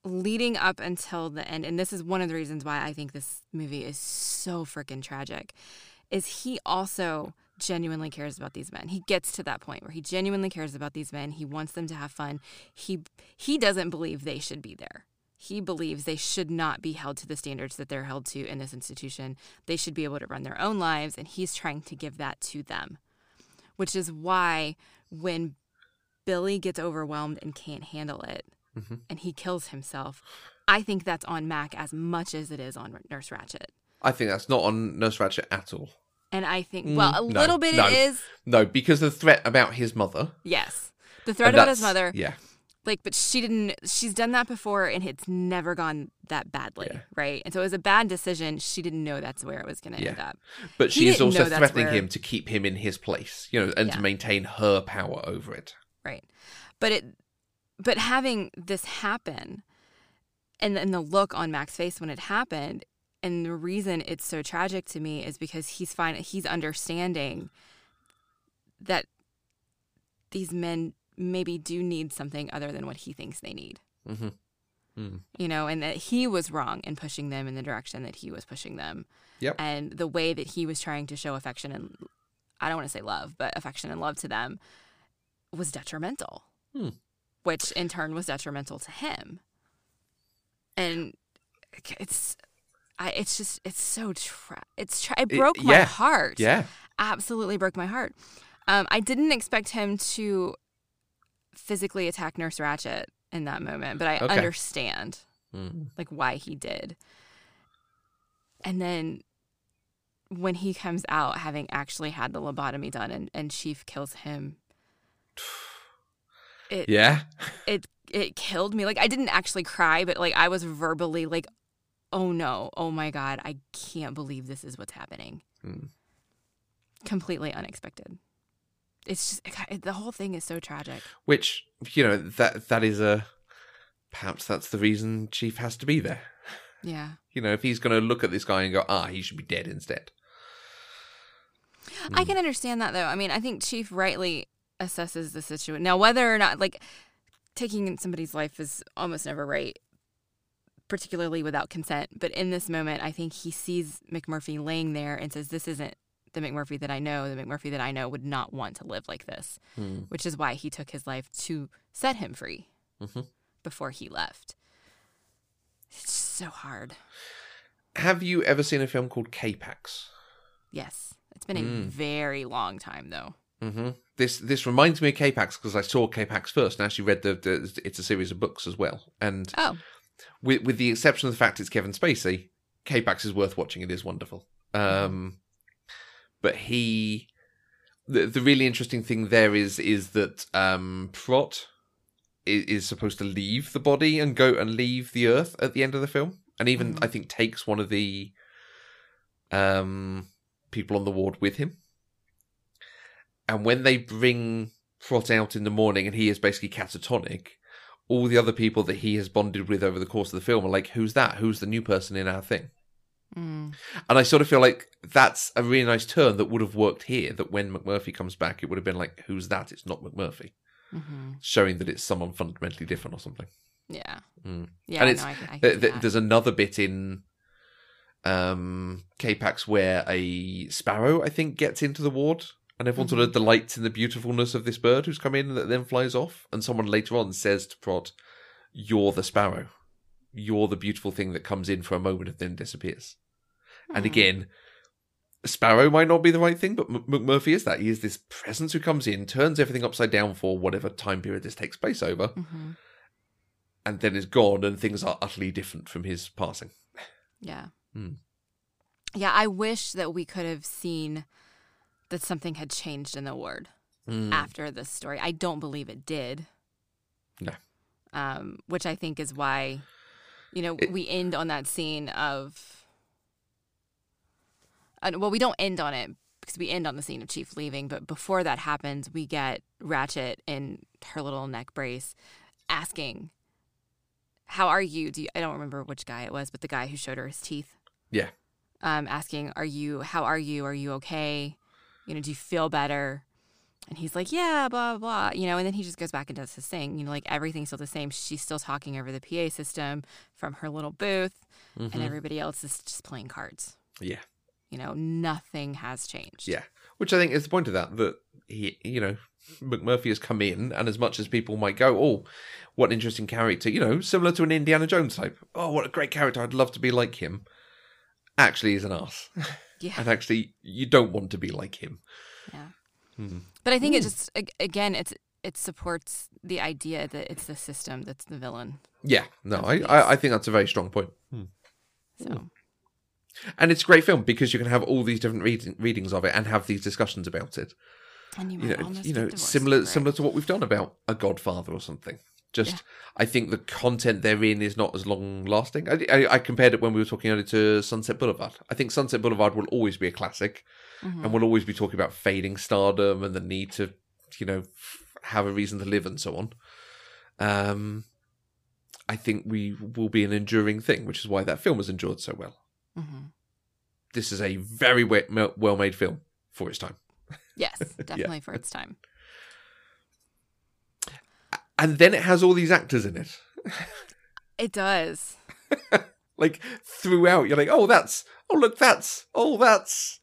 leading up until the end, and this is one of the reasons why I think this movie is so freaking tragic, is he also genuinely cares about these men. He gets to that point where he genuinely cares about these men. He wants them to have fun. He he doesn't believe they should be there. He believes they should not be held to the standards that they're held to in this institution. They should be able to run their own lives, and he's trying to give that to them. Which is why when Billy gets overwhelmed and can't handle it and he kills himself, I think that's on Mac as much as it is on Nurse Ratched. I think that's not on Nurse Ratched at all. And I think, well, a Mm, no, little bit no. it is. No, because the threat about his mother. Yes. The threat about his mother, Yeah. like, but she didn't, she's done that before and it's never gone that badly, Yeah. right? And so it was a bad decision. She didn't know that's where it was going to end up. But He she is also threatening where- him to keep him in his place, you know, and Yeah. to maintain her power over it. Right. But it, but having this happen and and the look on Mac's face when it happened, and the reason it's so tragic to me is because he's fine. He's understanding that these men maybe do need something other than what he thinks they need. Mm-hmm. Mm. You know, and that he was wrong in pushing them in the direction that he was pushing them. Yep. And the way that he was trying to show affection and I don't want to say love, but affection and love to them was detrimental, Hmm. Which in turn was detrimental to him. And it's, I, it's just, it's so, tra- it's, tra- it It- broke my heart. Yeah. Absolutely broke my heart. Um, I didn't expect him to physically attack Nurse Ratched in that moment, but I Okay. understand Mm. like why he did. And then when he comes out having actually had the lobotomy done and, and Chief kills him, it Yeah. it it killed me. Like I didn't actually cry, but like I was verbally like, oh no, oh my god, I can't believe this is what's happening. Mm. Completely unexpected. It's just it, the whole thing is so tragic. Which you know that that is a perhaps that's the reason Chief has to be there. Yeah. You know, if he's going to look at this guy and go, ah, he should be dead instead. I can understand that though. I mean, I think Chief rightly assesses the situation. Now, whether or not like taking somebody's life is almost never right, particularly without consent. But in this moment, I think he sees McMurphy laying there and says, "This isn't the McMurphy that I know. The McMurphy that I know would not want to live like this," Hmm. which is why he took his life to set him free Mhm. before he left. It's so hard. Have you ever seen a film called K-Pax? Yes, it's been a Mm. very long time though. Hmm This this reminds me of K-Pax because I saw K-Pax first and actually read the, the it's a series of books as well. And Oh, with with the exception of the fact it's Kevin Spacey, K-Pax is worth watching. It is wonderful. Um, but he, the the really interesting thing there is is that um, Prot is, is supposed to leave the body and go and leave the Earth at the end of the film, and even I think takes one of the um people on the ward with him. And when they bring Prot out in the morning and he is basically catatonic, all the other people that he has bonded with over the course of the film are like, who's that? Who's the new person in our thing? Mm. And I sort of feel like that's a really nice turn that would have worked here. That when McMurphy comes back, it would have been like, who's that? It's not McMurphy. hmm Showing that it's someone fundamentally different or something. yeah, Mm. yeah. and it's no, I can, I can th- th- there's another bit in um K-Pax where a sparrow, I think, gets into the ward, and everyone sort Mm-hmm. of delights in the beautifulness of this bird who's come in that then flies off. And someone later on says to Prot, "You're the sparrow. You're the beautiful thing that comes in for a moment and then disappears." And again, Sparrow might not be the right thing, but McMurphy is that. He is this presence who comes in, turns everything upside down for whatever time period this takes place over, Mhm. and then is gone, and things are utterly different from his passing. Yeah. Hmm. Yeah, I wish that we could have seen that something had changed in the ward Mm. after this story. I don't believe it did. No. Um, which I think is why, you know, It- we end on that scene of. Uh, well, we don't end on it because we end on the scene of Chief leaving, but before that happens, we get Ratched in her little neck brace asking, How are you? Do you, I don't remember which guy it was, but the guy who showed her his teeth Yeah. um, asking, "Are you? How are you? Are you okay? You know, do you feel better?" And he's like, "Yeah, blah blah." Blah. You know, and then he just goes back and does his thing. You know, like everything's still the same. She's still talking over the PA system from her little booth, Mhm. and everybody else is just playing cards. Yeah. You know, nothing has changed. Yeah. Which I think is the point of that, that he, you know, McMurphy has come in, and as much as people might go, oh, what an interesting character, you know, similar to an Indiana Jones type. Oh, what a great character. I'd love to be like him. Actually, he's an ass. Yeah. and actually, you don't want to be like him. Yeah. Hmm. But I think it hmm. just again, it's it supports the idea that it's the system that's the villain. Yeah. No, I, I, I think that's a very strong point. Hmm. So hmm. And it's a great film because you can have all these different reading, readings of it and have these discussions about it. and you you know, almost you know, similar over similar to what we've done about a Godfather or something. Just, Yeah. I think the content therein is not as long lasting. I, I, I compared it when we were talking earlier to Sunset Boulevard. I think Sunset Boulevard will always be a classic, Mhm. and we'll always be talking about fading stardom and the need to, you know, have a reason to live and so on. Um, I think we will be an enduring thing, which is why that film has endured so well. hmm This is a very well made film for its time. Yes, definitely for its time. And then it has all these actors in it. It does. Like throughout, you're like, oh, that's, oh, look, that's, oh, that's,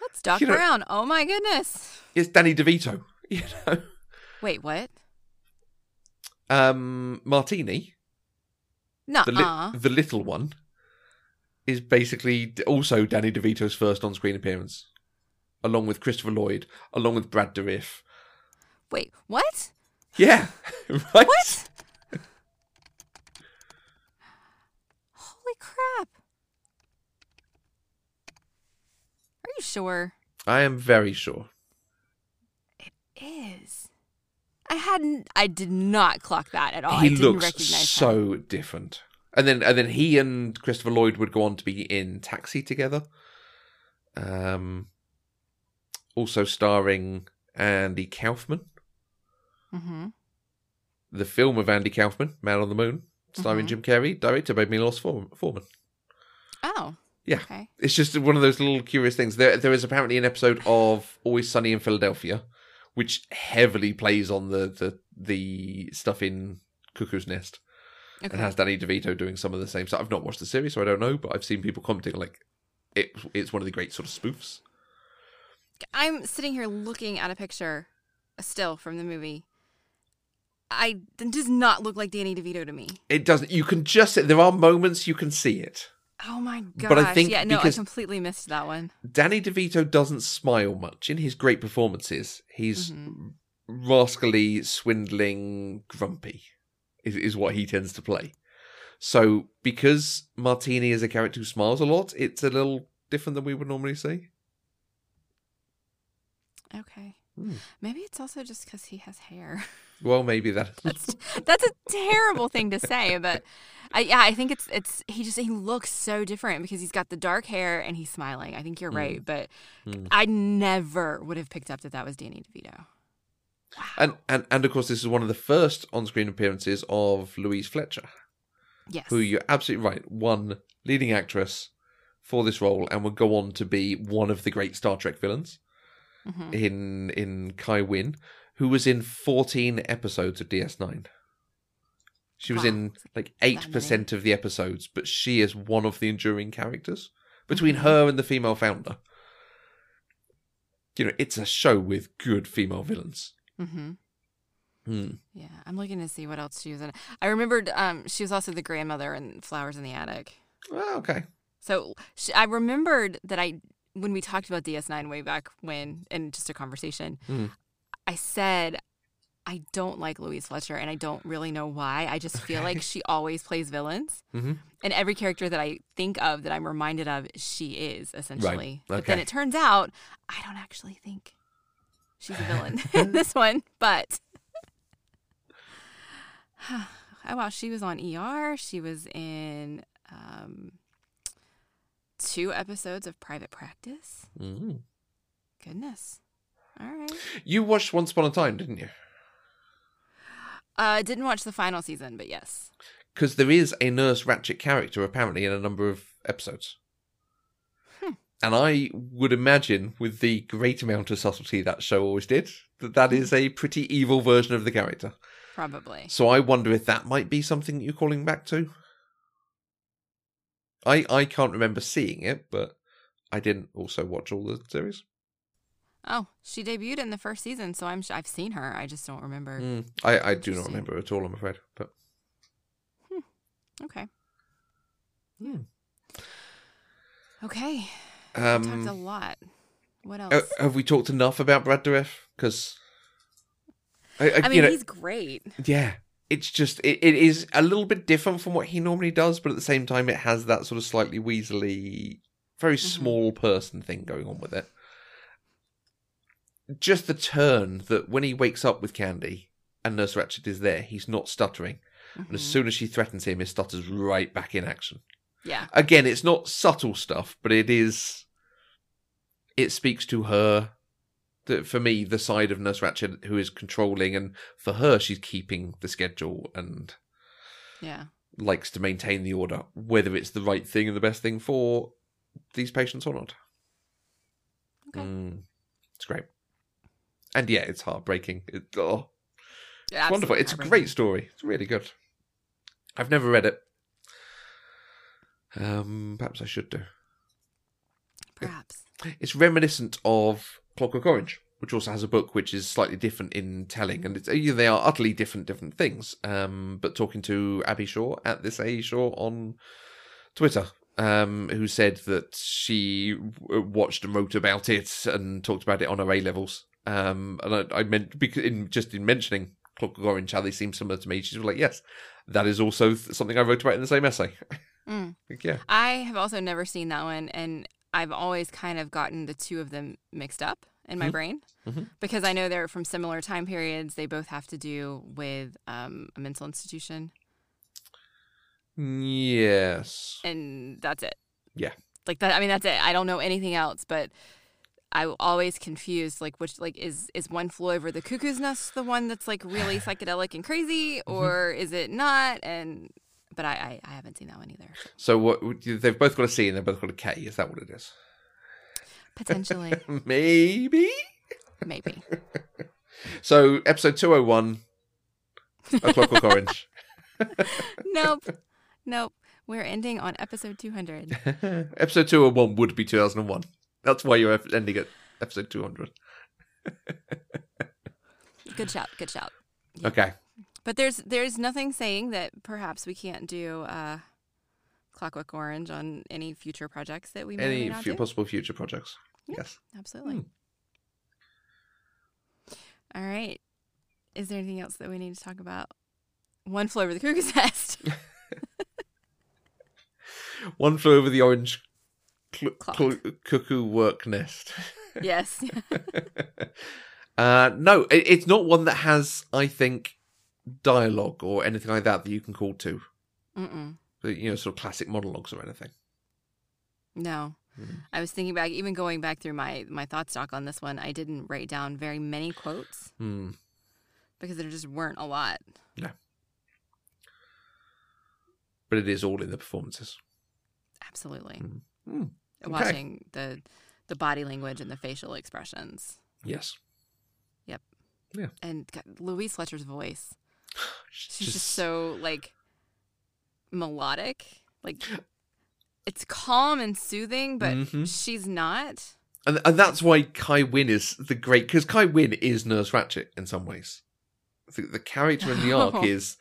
That's Doc You know- Brown. Oh my goodness. it's Danny DeVito, you know? Wait, what? Um, Martini, Nuh the, li- the little one, is basically also Danny DeVito's first on screen appearance, along with Christopher Lloyd, along with Brad Dourif. Wait, what? Yeah, right? What? Holy crap. Are you sure? I am very sure. It is. I hadn't I did not clock that at all. he I didn't looks recognize him. so different. And then and then he and Christopher Lloyd would go on to be in Taxi together. Um also starring Andy Kaufman. Mm-hmm. The film of Andy Kaufman, Man on the Moon, starring Mhm. Jim Carrey, directed by Milos Form- Forman. Oh. Yeah. Okay. It's just one of those little curious things. There there is apparently an episode of Always Sunny in Philadelphia, which heavily plays on the the, the stuff in Cuckoo's Nest. Okay. and has Danny DeVito doing some of the same stuff. I've not watched the series, so I don't know, but I've seen people commenting like it, it's one of the great sort of spoofs. I'm sitting here looking at a picture, a still from the movie. I it does not look like Danny DeVito to me. It doesn't. You can just there are moments you can see it. Oh my gosh. But I think yeah, no, I completely missed that one. Danny DeVito doesn't smile much in his great performances. He's Mhm. rascally, swindling, grumpy, is, is what he tends to play. So because Martini is a character who smiles a lot, it's a little different than we would normally see. Okay. Hmm. Maybe it's also just because he has hair. Well, maybe that. That's that's a terrible thing to say, but I, yeah, I think it's it's he just he looks so different because he's got the dark hair and he's smiling. I think you're right, but I never would have picked up that that was Danny DeVito. And, and and of course, this is won of the first on-screen appearances of Louise Fletcher, Yes. who you're absolutely right, one leading actress for this role, and would go on to be one of the great Star Trek villains Mhm. in in Kai Wynn, who was in 14 episodes of DS9. She was Wow. in like eight percent of the episodes, but she is one of the enduring characters between Mm-hmm. her and the female founder. You know, it's a show with good female villains. Mm-hmm. Hmm. Yeah, I'm looking to see what else she was in. I remembered um, she was also the grandmother in Flowers in the Attic. Oh, okay. So sh I remembered that I, when we talked about DS9 way back when, in just a conversation, Mm. I said I don't like Louise Fletcher, and I don't really know why. I just feel like she always plays villains, hmm and every character that I think of that I'm reminded of, she is essentially. But then it turns out I don't actually think she's a villain in this one, but. Oh wow, she was on ER. She was in um, two episodes of Private Practice. Mm. Goodness. All right. You watched Once Upon a Time, didn't you? Uh, didn't watch the final season, but yes. Because there is a Nurse Ratched character apparently in a number of episodes. Hmm. And I would imagine, with the great amount of subtlety that show always did, that that is a pretty evil version of the character. Probably. So I wonder if that might be something you're calling back to. I I can't remember seeing it, but I didn't also watch all the series. Oh, she debuted in the first season, so I'm sh- I've seen her. I just don't remember. Mm, I I do not remember at all. I'm afraid, but Okay. Hmm. Okay. We talked a um, lot. What else? uh, have we talked enough about Brad Dourif? Because I, I mean, you know, he's great. yeah, it's just it, it is a little bit different from what he normally does, but at the same time, it has that sort of slightly weaselly, very Mm-hmm. small person thing going on with it. Just the turn that when he wakes up with Candy and Nurse Ratched is there, he's not stuttering, and as Mhm. soon as she threatens him, he stutters right back in action. Yeah. Again, it's not subtle stuff, but it is. It speaks to her. That for me, the side of Nurse Ratched who is controlling, and for her, she's keeping the schedule, and Yeah. likes to maintain the order, whether it's the right thing and the best thing for these patients or not. Okay. Mm, it's great. And yeah, it's heartbreaking. It, oh, Yeah, it's wonderful. It's a great story. It's really good. I've never read it. Um, perhaps I should do. Perhaps. It's reminiscent of Clockwork Orange, which also has a book which is slightly different in telling, and it's they are utterly different, different things. Um, but talking to Abby Shaw at this A Shaw on Twitter, um, who said that she w- watched and wrote about it and talked about it on her A levels. Um, and I, I meant because in just in mentioning Clockwork Orange, how they seem similar to me, she was like, "Yes, that is also th- something I wrote about in the same essay." Mm. Like, yeah, I have also never seen that one, and I've always kind of gotten the two of them mixed up in my brain because I know they're from similar time periods. They both have to do with um, a mental institution, yes, and that's it. yeah. Like that. I mean, that's it. I don't know anything else, but I always confused like which like is is one flew over the cuckoo's nest the one that's like really psychedelic and crazy, mm-hmm. or is it not? And but I, I I haven't seen that one either. So what they've both got a C and they've both got a K. Is that what it is? Potentially, Maybe. maybe. So episode two hundred one, A Clockwork Orange. nope. Nope. We're ending on episode 200. episode two hundred one would be two thousand and one. That's why you're ending at episode two hundred. Good shout. Good shout. Okay. But there's there's nothing saying that perhaps we can't do uh, Clockwork Orange on any future projects that we may or may Any not few do. possible future projects? Yes. Absolutely. Hmm. All right. Is there anything else that we need to talk about? One flew over the cuckoo's nest. One flew over the orange cl- cl- cuckoo work nest. yes. Uh, no, it, it's not one that has, I think, dialogue or anything like that that you can call to. Mm-mm. You know, sort of classic monologues or anything. No. I was thinking back, even going back through my my thought stock on this one, I didn't write down very many quotes Hmm. because there just weren't a lot. No. But it is all in the performances. Absolutely. Hmm. Okay. Watching the the body language and the facial expressions. Yes. Yep. Yeah. And God, Louise Fletcher's voice. She's She's just, so like melodic. Like it's calm and soothing, but Mhm. she's not. and and that's why Kai Wynn is the great because Kai Wynn is Nurse Ratched in some ways. The, the character in the arc Oh. is,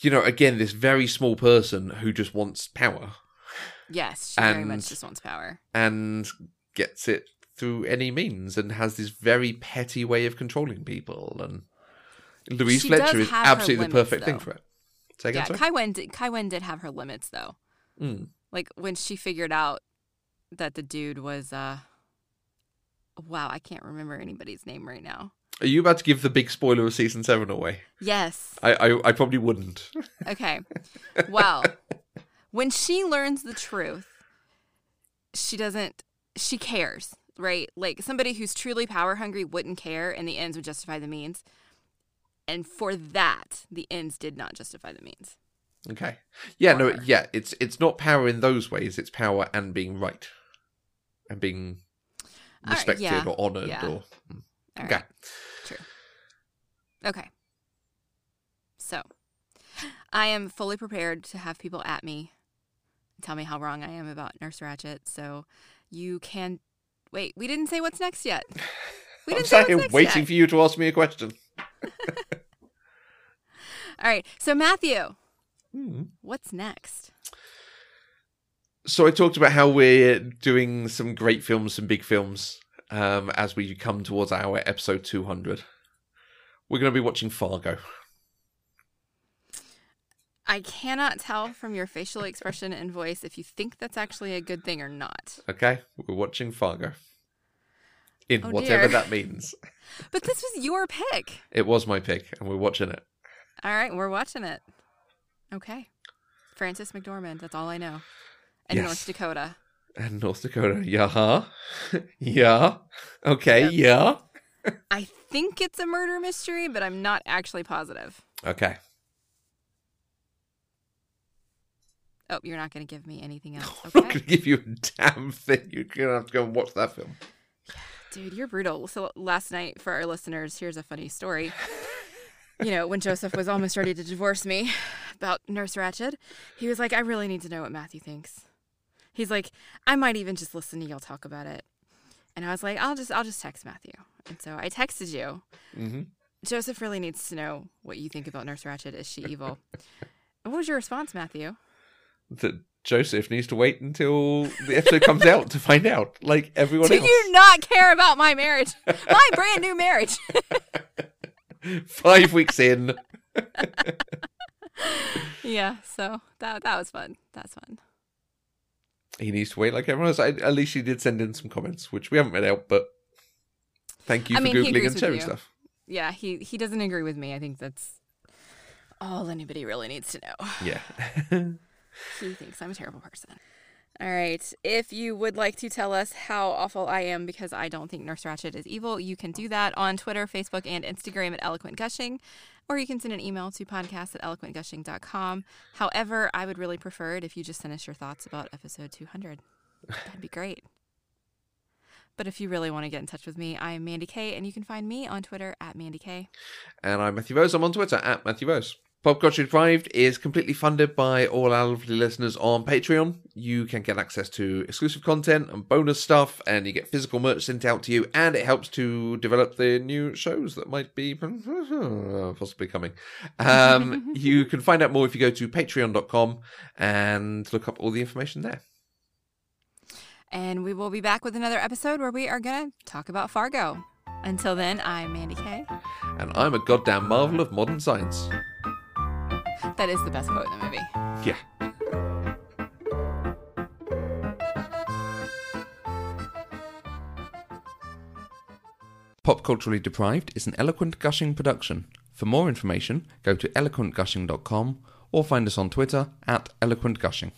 you know, again this very small person who just wants power Yes, she very much just wants power. and gets it through any means and has this very petty way of controlling people. And Louise She Fletcher is absolutely the limits, perfect thing for it. Say again, Yeah, sorry? Kai Wynn did, Kai Wynn did have her limits though. Mm. Like when she figured out that the dude was uh wow, I can't remember anybody's name right now. Are you about to give the big spoiler of season seven away? Yes. I, I, I probably wouldn't. Okay. Well, when she learns the truth, she doesn't she cares, right? Like somebody who's truly power hungry wouldn't care and the ends would justify the means. And for that, the ends did not justify the means. Okay. Yeah, no, yeah, it's it's not power in those ways. It's power and being right, and being All right, respected yeah, or honored yeah. or mm, All okay. right. True. Okay. So, I am fully prepared to have people at me tell me how wrong I am about Nurse Ratched. So, you can wait. We didn't say what's next yet. We I'm didn't say what's saying, next waiting yet. for you to ask me a question. All right. So, Matthew, Hmm. what's next? So I talked about how we're doing some great films, some big films, um, as we come towards our episode 200. We're going to be watching Fargo. I cannot tell from your facial expression and voice if you think that's actually a good thing or not. Okay, we're watching Fargo. In Oh, whatever that means. But this was your pick. It was my pick, and we're watching it. All right, we're watching it. Okay. Frances McDormand, that's all I know. And Yes. North Dakota. And North Dakota, yeah, yeah, okay, Yep. yeah, I think it's a murder mystery, but I'm not actually positive. okay. Oh, you're not going to give me anything else. I'm not going to give you a damn thing. You're going to have to go and watch that film. Dude, you're brutal. So last night, for our listeners, here's a funny story. you know, when Joseph was almost ready to divorce me about Nurse Ratched, he was like, I really need to know what Matthew thinks. He's like, I might even just listen to y'all talk about it. And I was like, I'll just I'll just text Matthew. And so I texted you. Mm-hmm. Joseph really needs to know what you think about Nurse Ratched. Is she evil? What was your response, Matthew? That Joseph needs to wait until the episode comes out to find out, like everyone Do else. you not care about my marriage? My brand new marriage. Five weeks in. yeah, so that that was fun. That's fun. He needs to wait like everyone else. I, at least he did send in some comments, which we haven't read out, but thank you I for mean, Googling and sharing stuff. Yeah, he he doesn't agree with me. I think that's all anybody really needs to know. Yeah. He thinks I'm a terrible person. All right. If you would like to tell us how awful I am because I don't think Nurse Ratched is evil, you can do that on Twitter, Facebook, and Instagram at Eloquent Gushing, or you can send an email to podcast at eloquentgushing.com. However, I would really prefer it if you just send us your thoughts about episode 200. That'd be great. But if you really want to get in touch with me, I'm Mandy K, and you can find me on Twitter at Mandy K. And I'm Matthew Rose. I'm on Twitter at Matthew Rose. Pop Culture Deprived is completely funded by all our lovely listeners on Patreon. You can get access to exclusive content and bonus stuff, and you get physical merch sent out to you, and it helps to develop the new shows that might be possibly coming. Um, you can find out more if you go to patreon.com and look up all the information there. And we will be back with another episode where we are going to talk about Fargo. Until then, I'm Mandy Kay. And I'm a goddamn marvel of modern science. That is the best quote in the movie. Yeah. Pop Culturally Deprived is an Eloquent Gushing production. For more information, go to eloquentgushing.com or find us on Twitter at eloquentgushing.